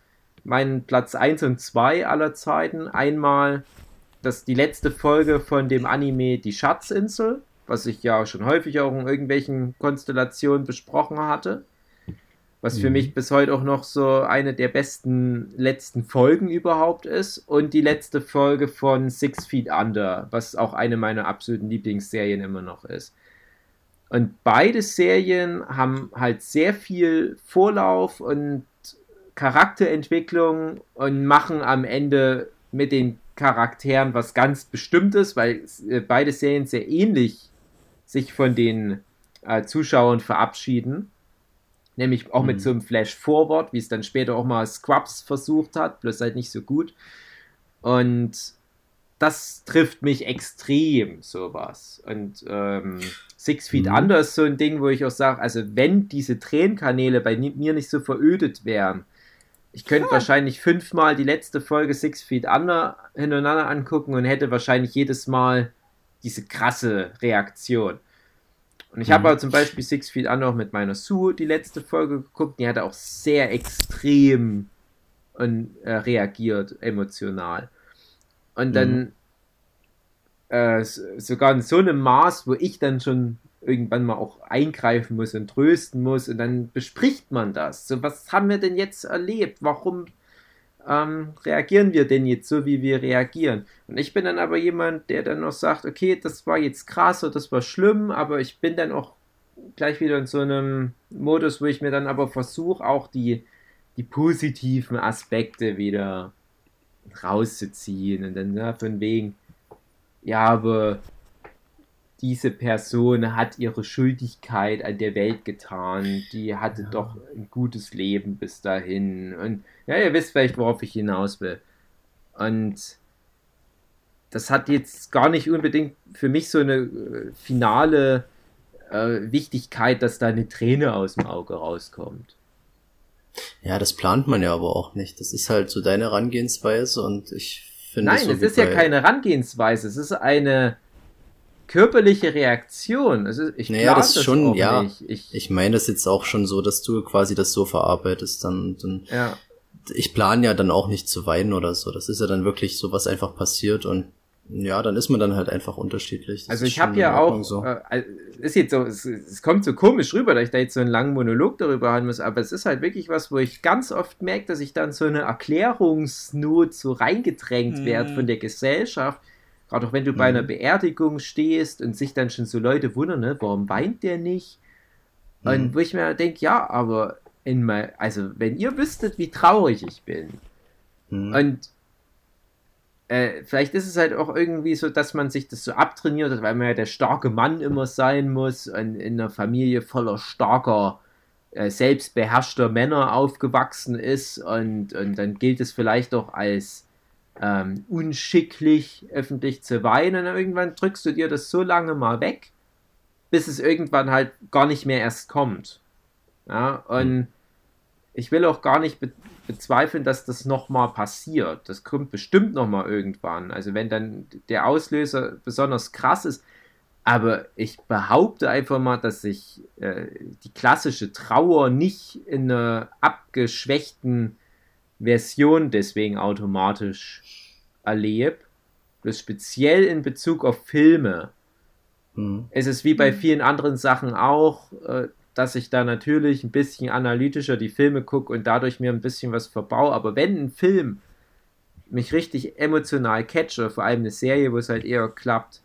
mein Platz 1 und 2 aller Zeiten. Einmal das die letzte Folge von dem Anime Die Schatzinsel, was ich ja schon häufig auch in irgendwelchen Konstellationen besprochen hatte. Was für mhm. mich bis heute auch noch so eine der besten letzten Folgen überhaupt ist. Und die letzte Folge von Six Feet Under, was auch eine meiner absoluten Lieblingsserien immer noch ist. Und beide Serien haben halt sehr viel Vorlauf und Charakterentwicklung und machen am Ende mit den Charakteren was ganz Bestimmtes, weil äh, beide Serien sehr ähnlich sich von den äh, Zuschauern verabschieden. Nämlich auch mhm. mit so einem Flash-Forward, wie es dann später auch mal Scrubs versucht hat, bloß halt nicht so gut. Und das trifft mich extrem, sowas. Und ähm, Six Feet mhm. Under ist so ein Ding, wo ich auch sage, also wenn diese Tränenkanäle bei mir nicht so verödet wären, ich könnte ja. wahrscheinlich fünfmal die letzte Folge Six Feet Under hintereinander angucken und hätte wahrscheinlich jedes Mal diese krasse Reaktion. Und ich mhm. habe aber zum Beispiel Six Feet Under auch mit meiner Sue die letzte Folge geguckt. Die hatte auch sehr extrem und, äh, reagiert, emotional. Und dann mhm. äh, sogar in so einem Maß, wo ich dann schon irgendwann mal auch eingreifen muss und trösten muss und dann bespricht man das. So, was haben wir denn jetzt erlebt? Warum ähm, reagieren wir denn jetzt so, wie wir reagieren? Und ich bin dann aber jemand, der dann noch sagt, okay, das war jetzt krass oder das war schlimm, aber ich bin dann auch gleich wieder in so einem Modus, wo ich mir dann aber versuche, auch die, die positiven Aspekte wieder rauszuziehen und dann ja, von wegen, ja, aber diese Person hat ihre Schuldigkeit an der Welt getan, die hatte ja. doch ein gutes Leben bis dahin. Und ja, ihr wisst vielleicht, worauf ich hinaus will. Und das hat jetzt gar nicht unbedingt für mich so eine äh, finale äh, Wichtigkeit, dass da eine Träne aus dem Auge rauskommt.
Ja, das plant man ja aber auch nicht. Das ist halt so deine Herangehensweise und ich finde.
Nein, es ist ja keine Herangehensweise. Es ist eine körperliche Reaktion. Also ich
naja, das, das schon, ja. Nicht. Ich, ich meine das jetzt auch schon so, dass du quasi das so verarbeitest dann. dann
ja.
Ich plane ja dann auch nicht zu weinen oder so. Das ist ja dann wirklich so, was einfach passiert und ja, dann ist man dann halt einfach unterschiedlich.
Das also ich habe ja auch, so. äh, ist jetzt so, es, es, kommt so komisch rüber, dass ich da jetzt so einen langen Monolog darüber haben muss, aber es ist halt wirklich was, wo ich ganz oft merke, dass ich dann so eine Erklärungsnot so reingedrängt hm. werde von der Gesellschaft, Gerade auch wenn du mhm. bei einer mhm. Beerdigung stehst und sich dann schon so Leute wundern, ne, warum weint der nicht? Mhm. Und wo ich mir denke, ja, aber in mein, also wenn ihr wüsstet, wie traurig ich bin. Mhm. Und äh, vielleicht ist es halt auch irgendwie so, dass man sich das so abtrainiert, weil man ja der starke Mann immer sein muss und in einer Familie voller starker, äh, selbstbeherrschter Männer aufgewachsen ist und, und dann gilt es vielleicht auch als ähm, unschicklich öffentlich zu weinen. Und irgendwann drückst du dir das so lange mal weg, bis es irgendwann halt gar nicht mehr erst kommt. Ja, und ich will auch gar nicht be bezweifeln, dass das nochmal passiert. Das kommt bestimmt nochmal irgendwann. Also wenn dann der Auslöser besonders krass ist. Aber ich behaupte einfach mal, dass ich äh, die klassische Trauer nicht in einer abgeschwächten Version deswegen automatisch erlebe. Bloß speziell in Bezug auf Filme. Mhm. Es ist wie bei mhm. vielen anderen Sachen auch, äh, dass ich da natürlich ein bisschen analytischer die Filme gucke und dadurch mir ein bisschen was verbaue. Aber wenn ein Film mich richtig emotional catche, vor allem eine Serie, wo es halt eher klappt,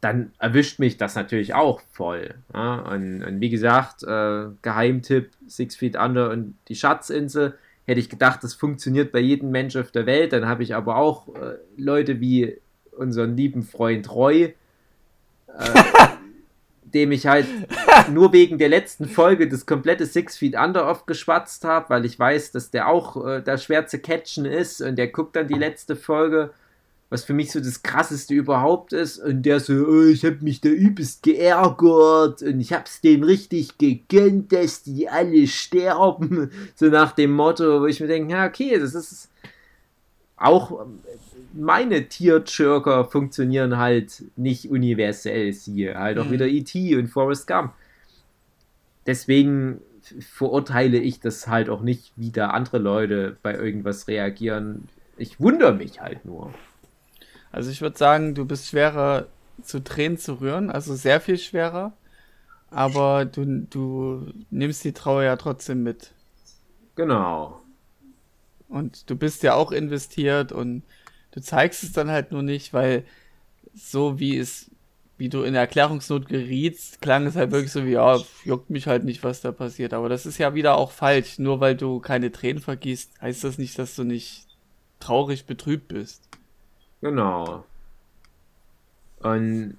dann erwischt mich das natürlich auch voll. Ja? Und, und, wie gesagt, äh, Geheimtipp, Six Feet Under und die Schatzinsel, hätte ich gedacht, das funktioniert bei jedem Mensch auf der Welt. Dann habe ich aber auch äh, Leute wie unseren lieben Freund Roy, äh, dem ich halt nur wegen der letzten Folge das komplette Six Feet Under oft geschwatzt habe, weil ich weiß, dass der auch äh, da schwer zu catchen ist und der guckt dann die letzte Folge, was für mich so das krasseste überhaupt ist und der so, oh, ich habe mich da übelst geärgert und ich hab's dem richtig gegönnt, dass die alle sterben, so nach dem Motto, wo ich mir denke, ja okay, das ist auch meine Tierchirker funktionieren halt nicht universell, siehe halt auch mhm. wieder E.T. und Forrest Gump. Deswegen verurteile ich das halt auch nicht, wie da andere Leute bei irgendwas reagieren. Ich wundere mich halt nur.
Also ich würde sagen, du bist schwerer zu Tränen zu rühren, also sehr viel schwerer. Aber du, du nimmst die Trauer ja trotzdem mit.
Genau.
Und du bist ja auch investiert und Du zeigst es dann halt nur nicht, weil so wie es, wie du in Erklärungsnot gerietst, klang es halt wirklich so wie, ja, juckt mich halt nicht, was da passiert. Aber das ist ja wieder auch falsch. Nur weil du keine Tränen vergießt, heißt das nicht, dass du nicht traurig betrübt bist.
Genau. Und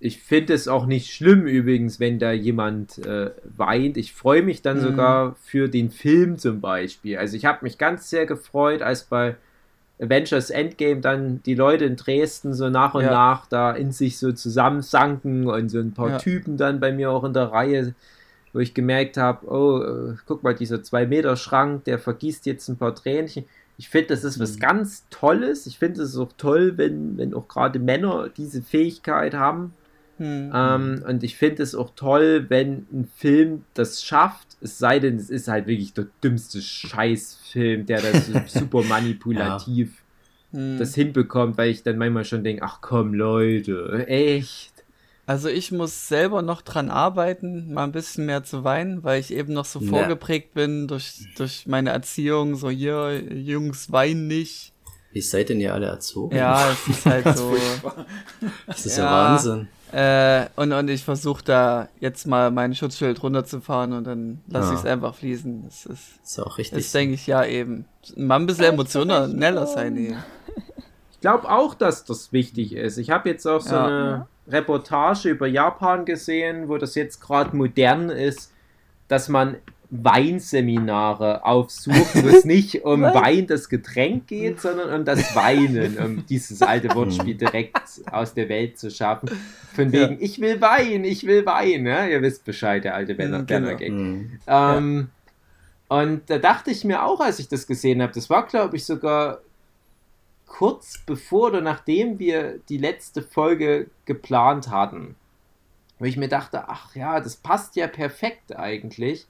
ich finde es auch nicht schlimm übrigens, wenn da jemand äh, weint. Ich freue mich dann mhm. sogar für den Film zum Beispiel. Also ich habe mich ganz sehr gefreut, als bei Avengers Endgame dann die Leute in Dresden so nach und ja. nach da in sich so zusammensanken und so ein paar ja. Typen dann bei mir auch in der Reihe, wo ich gemerkt habe, oh, äh, guck mal, dieser 2-Meter-Schrank, der vergießt jetzt ein paar Tränchen. Ich finde, das ist was mhm. ganz Tolles. Ich finde es auch toll, wenn, wenn auch gerade Männer diese Fähigkeit haben, Mhm. Ähm, und ich finde es auch toll, wenn ein Film das schafft, es sei denn, es ist halt wirklich der dümmste Scheißfilm, der das super manipulativ ja. Mhm. das hinbekommt, weil ich dann manchmal schon denke, ach komm Leute, echt.
Also ich muss selber noch dran arbeiten, mal ein bisschen mehr zu weinen, weil ich eben noch so ja. vorgeprägt bin durch, durch meine Erziehung, so hier, Jungs, weinen nicht.
Wie seid denn ihr alle erzogen?
Ja, es ist halt so.
das ist ja, ja Wahnsinn.
Äh, und, und ich versuche da jetzt mal mein Schutzschild runterzufahren und dann lasse ja. ich es einfach fließen. Das ist,
ist auch richtig.
Das denke ich ja eben. Man ein bisschen emotionaler sein. Ey.
Ich glaube auch, dass das wichtig ist. Ich habe jetzt auch so ja. eine Reportage über Japan gesehen, wo das jetzt gerade modern ist, dass man Weinseminare aufsucht, wo es nicht um Wein das Getränk geht, sondern um das Weinen, um dieses alte Wortspiel direkt aus der Welt zu schaffen. Von wegen, ja. ich will Wein, ich will Wein. Ja? Ihr wisst Bescheid, der alte Benner, genau. Gag. Mhm. Ähm, ja. Und da dachte ich mir auch, als ich das gesehen habe, das war, glaube ich, sogar kurz bevor oder nachdem wir die letzte Folge geplant hatten. Wo ich mir dachte, ach ja, das passt ja perfekt eigentlich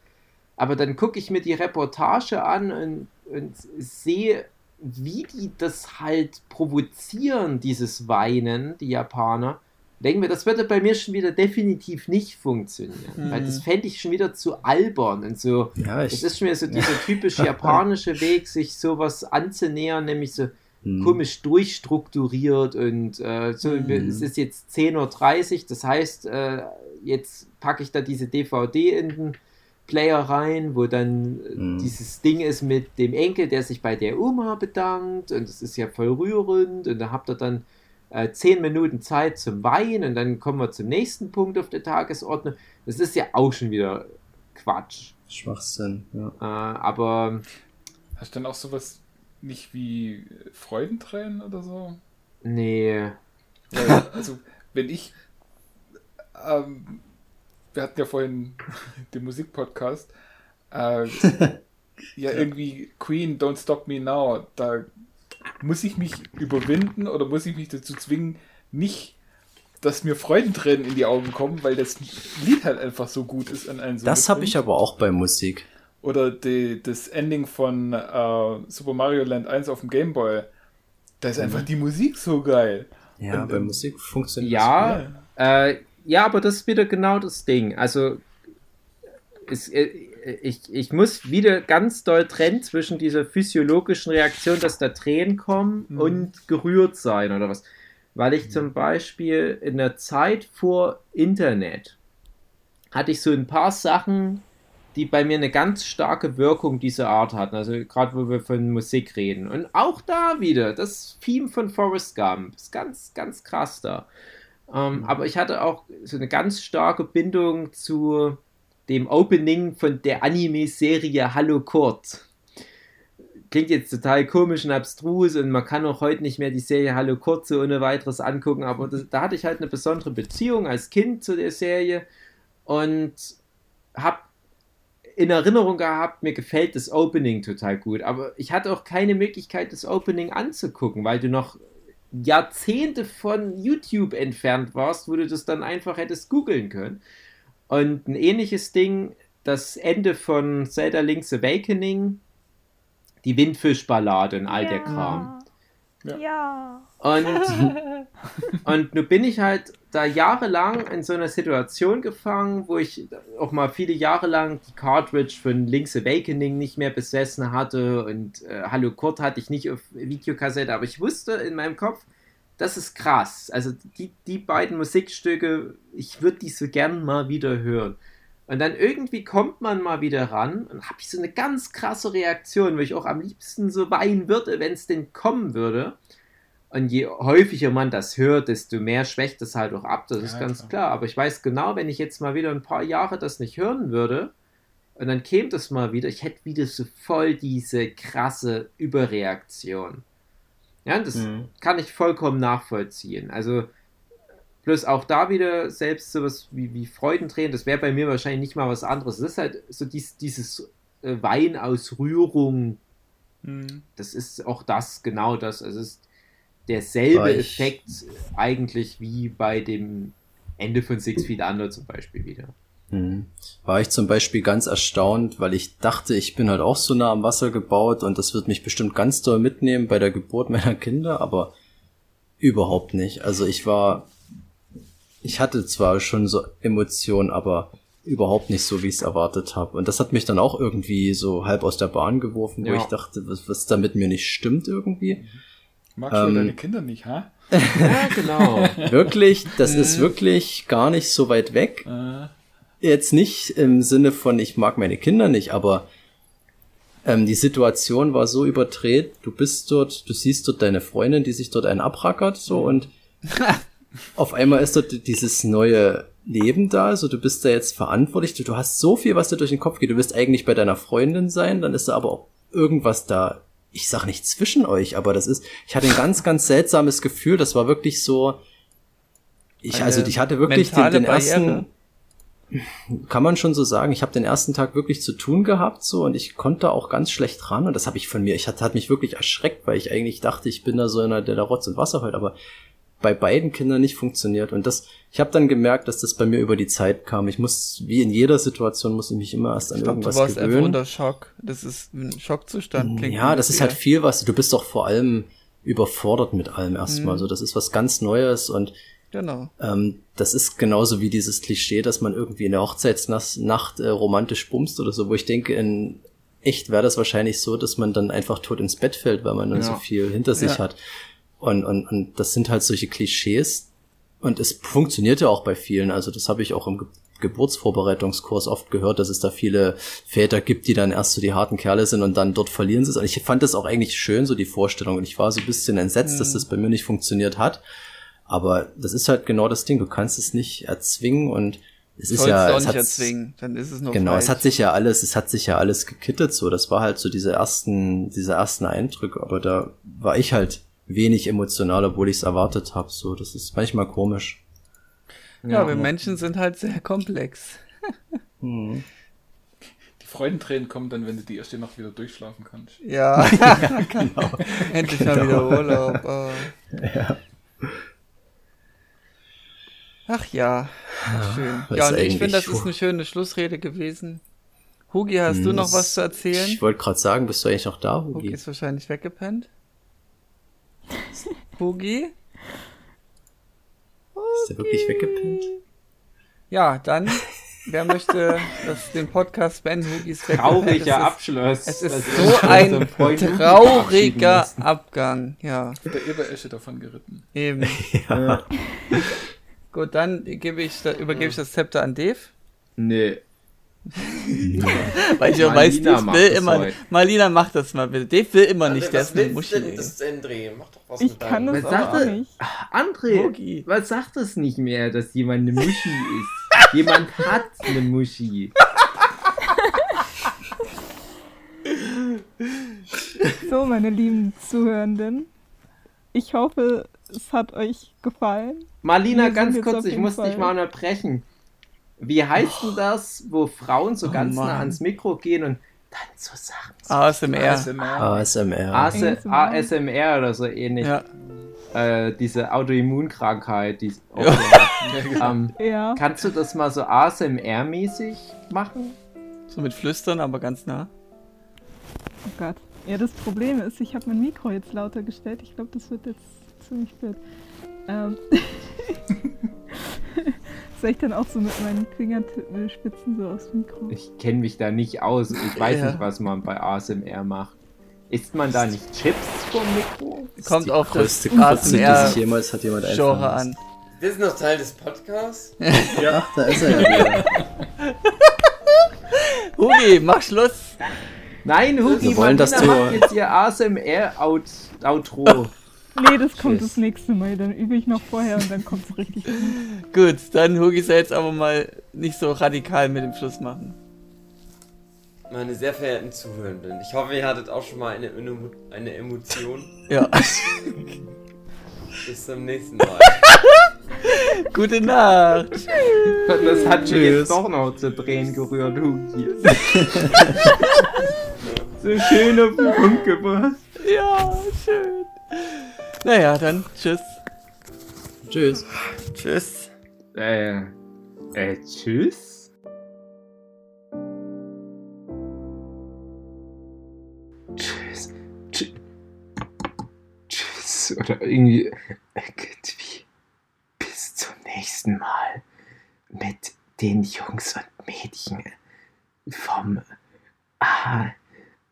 aber dann gucke ich mir die Reportage an und, und sehe, wie die das halt provozieren, dieses Weinen, die Japaner. Denken wir, das würde bei mir schon wieder definitiv nicht funktionieren. Hm. Weil das fände ich schon wieder zu albern und so. Ja, ich, das ist schon wieder so dieser typisch japanische Weg, sich sowas anzunähern, nämlich so hm. komisch durchstrukturiert und äh, so, hm. es ist jetzt 10.30 Uhr, das heißt, äh, jetzt packe ich da diese DVD in den Player rein, wo dann mhm. dieses Ding ist mit dem Enkel, der sich bei der Oma bedankt und es ist ja voll rührend und da habt ihr dann äh, zehn Minuten Zeit zum Weinen und dann kommen wir zum nächsten Punkt auf der Tagesordnung. Das ist ja auch schon wieder Quatsch.
Schwachsinn, ja.
Äh, aber.
Hast du dann auch sowas nicht wie Freudentränen oder so?
Nee.
Weil, also, wenn ich ähm, wir hatten ja vorhin den Musikpodcast. äh, ja, irgendwie Queen, Don't Stop Me Now, da muss ich mich überwinden oder muss ich mich dazu zwingen, nicht, dass mir Freudentränen in die Augen kommen, weil das Lied halt einfach so gut ist an einem so
Das habe ich aber auch bei Musik.
Oder die, das Ending von äh, Super Mario Land 1 auf dem Game Boy. Da ist einfach mhm. die Musik so geil.
Ja, Und, bei Musik funktioniert
ja, das. Ja, äh, ja, aber das ist wieder genau das Ding. Also, es, äh, ich, ich muss wieder ganz doll trennen zwischen dieser physiologischen Reaktion, dass da Tränen kommen mhm. und gerührt sein oder was. Weil ich mhm. zum Beispiel in der Zeit vor Internet hatte ich so ein paar Sachen, die bei mir eine ganz starke Wirkung dieser Art hatten. Also gerade wo wir von Musik reden. Und auch da wieder, das Theme von Forrest Gump ist ganz, ganz krass da. Ähm, mhm. aber ich hatte auch so eine ganz starke Bindung zu dem Opening von der Anime-Serie Hallo Kurt. Klingt jetzt total komisch und abstrus und man kann auch heute nicht mehr die Serie Hallo Kurt so ohne weiteres angucken, aber das, da hatte ich halt eine besondere Beziehung als Kind zu der Serie und habe in Erinnerung gehabt, mir gefällt das Opening total gut, aber ich hatte auch keine Möglichkeit, das Opening anzugucken, weil du noch Jahrzehnte von YouTube entfernt warst, wo du das dann einfach hättest googeln können. Und ein ähnliches Ding, das Ende von Zelda Link's Awakening, die Windfischballade und all ja. der Kram.
Ja. ja.
Und, und nun bin ich halt da jahrelang in so einer Situation gefangen, wo ich auch mal viele Jahre lang die Cartridge von Link's Awakening nicht mehr besessen hatte und äh, Hallo Kurt hatte ich nicht auf Videokassette, aber ich wusste in meinem Kopf, das ist krass. Also die, die beiden Musikstücke, ich würde die so gern mal wieder hören. Und dann irgendwie kommt man mal wieder ran und habe ich so eine ganz krasse Reaktion, weil ich auch am liebsten so weinen würde, wenn es denn kommen würde. Und je häufiger man das hört, desto mehr schwächt es halt auch ab, das ja, ist ganz klar. klar. Aber ich weiß genau, wenn ich jetzt mal wieder ein paar Jahre das nicht hören würde, und dann käme das mal wieder, ich hätte wieder so voll diese krasse Überreaktion. Ja, das mhm. kann ich vollkommen nachvollziehen. Also, plus auch da wieder selbst sowas wie, wie Freudentränen, das wäre bei mir wahrscheinlich nicht mal was anderes. Das ist halt so dies, dieses äh, Wein aus Rührung. Mhm. Das ist auch das, genau das. Also, es ist derselbe Effekt eigentlich wie bei dem Ende von Six Feet Under zum Beispiel wieder.
Mhm. War ich zum Beispiel ganz erstaunt, weil ich dachte, ich bin halt auch so nah am Wasser gebaut und das wird mich bestimmt ganz doll mitnehmen bei der Geburt meiner Kinder, aber überhaupt nicht. Also ich war, ich hatte zwar schon so Emotionen, aber überhaupt nicht so, wie ich es erwartet habe. Und das hat mich dann auch irgendwie so halb aus der Bahn geworfen, wo ja. ich dachte, was, was da mit mir nicht stimmt irgendwie.
Magst du ähm, deine Kinder nicht, ha?
ja, genau.
wirklich, das ist mhm. wirklich gar nicht so weit weg. Äh jetzt nicht im Sinne von, ich mag meine Kinder nicht, aber ähm, die Situation war so überdreht, du bist dort, du siehst dort deine Freundin, die sich dort einen abrackert, so und auf einmal ist dort dieses neue Leben da, also du bist da jetzt verantwortlich, du, du hast so viel, was dir durch den Kopf geht, du wirst eigentlich bei deiner Freundin sein, dann ist da aber auch irgendwas da, ich sag nicht zwischen euch, aber das ist, ich hatte ein ganz, ganz seltsames Gefühl, das war wirklich so, ich, also ich hatte wirklich den, den ersten, kann man schon so sagen, ich habe den ersten Tag wirklich zu tun gehabt so und ich konnte auch ganz schlecht ran und das habe ich von mir, ich hat, hat mich wirklich erschreckt, weil ich eigentlich dachte, ich bin da so einer, der da Rotz und Wasser heult, aber bei beiden Kindern nicht funktioniert und das, ich habe dann gemerkt, dass das bei mir über die Zeit kam. Ich muss, wie in jeder Situation, muss ich mich immer erst an ich glaub, irgendwas du warst gewöhnen. einfach
unter Schock. Das ist ein Schockzustand.
Klingt ja, das ist halt viel was. Du bist doch vor allem überfordert mit allem erstmal. Mhm. So, das ist was ganz Neues und
Genau.
Ähm, das ist genauso wie dieses Klischee, dass man irgendwie in der Hochzeitsnacht äh, romantisch bumst oder so, wo ich denke, in echt wäre das wahrscheinlich so, dass man dann einfach tot ins Bett fällt, weil man dann ja. so viel hinter sich ja. hat. Und, und, und das sind halt solche Klischees. Und es funktioniert ja auch bei vielen. Also das habe ich auch im Ge Geburtsvorbereitungskurs oft gehört, dass es da viele Väter gibt, die dann erst so die harten Kerle sind und dann dort verlieren sie es. Und ich fand das auch eigentlich schön, so die Vorstellung. Und ich war so ein bisschen entsetzt, mhm. dass das bei mir nicht funktioniert hat. Aber das ist halt genau das Ding. Du kannst es nicht erzwingen und es ist ja, es
hat, erzwingen, dann ist es noch
genau, falsch. es hat sich ja alles, es hat sich ja alles gekittet so. Das war halt so diese ersten, diese ersten Eindrücke. Aber da war ich halt wenig emotional, obwohl ich es erwartet habe. So, das ist manchmal komisch.
Ja, ja wir Menschen sind halt sehr komplex.
hm. Die Freudentränen kommen dann, wenn du die erste Nacht wieder durchschlafen kannst.
Ja, ja genau. Endlich mal wieder Urlaub. Oh. Ja. Ach ja, Ach, schön. ja, und ich finde, das ist eine schöne Schlussrede gewesen. Hugi, hast hm, du noch was zu erzählen?
Ich wollte gerade sagen, bist du eigentlich noch da, Hugi?
Hugi ist wahrscheinlich weggepennt. Hugi?
Ist er wirklich weggepennt?
Ja, dann, wer möchte das, den Podcast beenden? Ist
weggepennt. Trauriger Abschluss.
Es ist so ein trauriger Abgang, ja.
Ich bin über Esche davon geritten.
Eben. Ja. Gut, dann gebe ich, übergebe ich das Zepter an Dave.
Nee.
Weil ich auch weiß, Dave will immer. Heute. Malina macht das mal bitte. Dave will immer nicht, der ist eine Muschel.
Das André, mach doch was
ich mit kann das auch sagte, nicht.
André, Hogi. was sagt es nicht mehr, dass jemand eine Muschi ist? jemand hat eine Muschi.
so, meine lieben Zuhörenden. Ich hoffe, es hat euch gefallen.
Marlina, ganz kurz, ich muss Fall. dich mal unterbrechen. Wie heißt oh. denn das, wo Frauen so oh, ganz Mann. nah ans Mikro gehen und dann so Sachen
ASMR.
ASMR. ASMR.
ASMR. ASMR oder so ähnlich. Ja. Äh, diese Autoimmunkrankheit, die ja. ähm, ja. Kannst du das mal so ASMR-mäßig machen?
So mit Flüstern, aber ganz nah.
Oh Gott. Ja, das Problem ist, ich habe mein Mikro jetzt lauter gestellt. Ich glaube, das wird jetzt ziemlich blöd. Ähm. Soll ich dann auch so mit meinen Fingerspitzen so aufs Mikro?
Ich kenne mich da nicht aus. Ich weiß ja. nicht, was man bei ASMR macht. Isst man da nicht Chips vom Mikro?
Das Kommt auf das
ASMR sich jemals hat jemand
Genre an.
Das ist noch Teil des Podcasts?
ja, da ist er ja wieder.
Hugi, mach Schluss.
Nein, Hugi, wir wollen, macht jetzt ihr ASMR-Outro.
Nee, das kommt Tschüss. das nächste Mal. Dann übe ich noch vorher und dann kommt es richtig gut.
Gut, dann Hugi soll jetzt aber mal nicht so radikal mit dem Schluss machen.
Meine sehr verehrten Zuhörenden, ich hoffe, ihr hattet auch schon mal eine, eine Emotion.
Ja.
Bis zum nächsten Mal.
Gute Nacht.
Das hat sich jetzt doch noch zu Drehen gerührt, Hugi. so schön auf den Punkt gebracht.
Ja, schön. Naja, dann tschüss.
Tschüss.
Tschüss.
Äh, äh, tschüss? Tschüss. Tschüss. Tschüss. Oder irgendwie, irgendwie. Bis zum nächsten Mal. Mit den Jungs und Mädchen vom A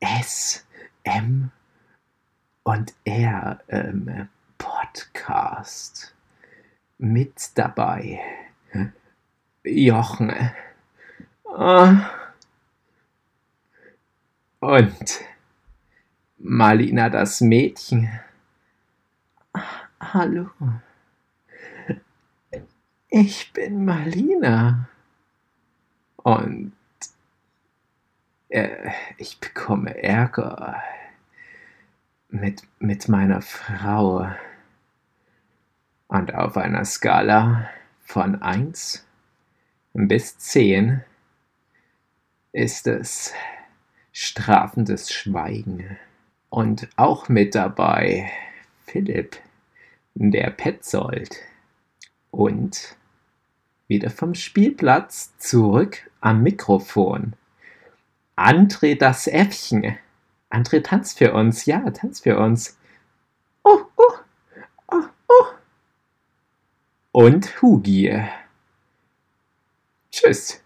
S M und er ähm, Podcast mit dabei. Jochen. Äh, und Malina das Mädchen. Hallo. Ich bin Malina. Und äh, ich bekomme Ärger mit, mit meiner Frau. Und auf einer Skala von 1 bis 10 ist es strafendes Schweigen. Und auch mit dabei Philipp, der Petzold. Und wieder vom Spielplatz zurück am Mikrofon. André das Äffchen. André, tanz für uns. Ja, tanz für uns. Oh, oh, oh, oh. Und Hugi. Tschüss.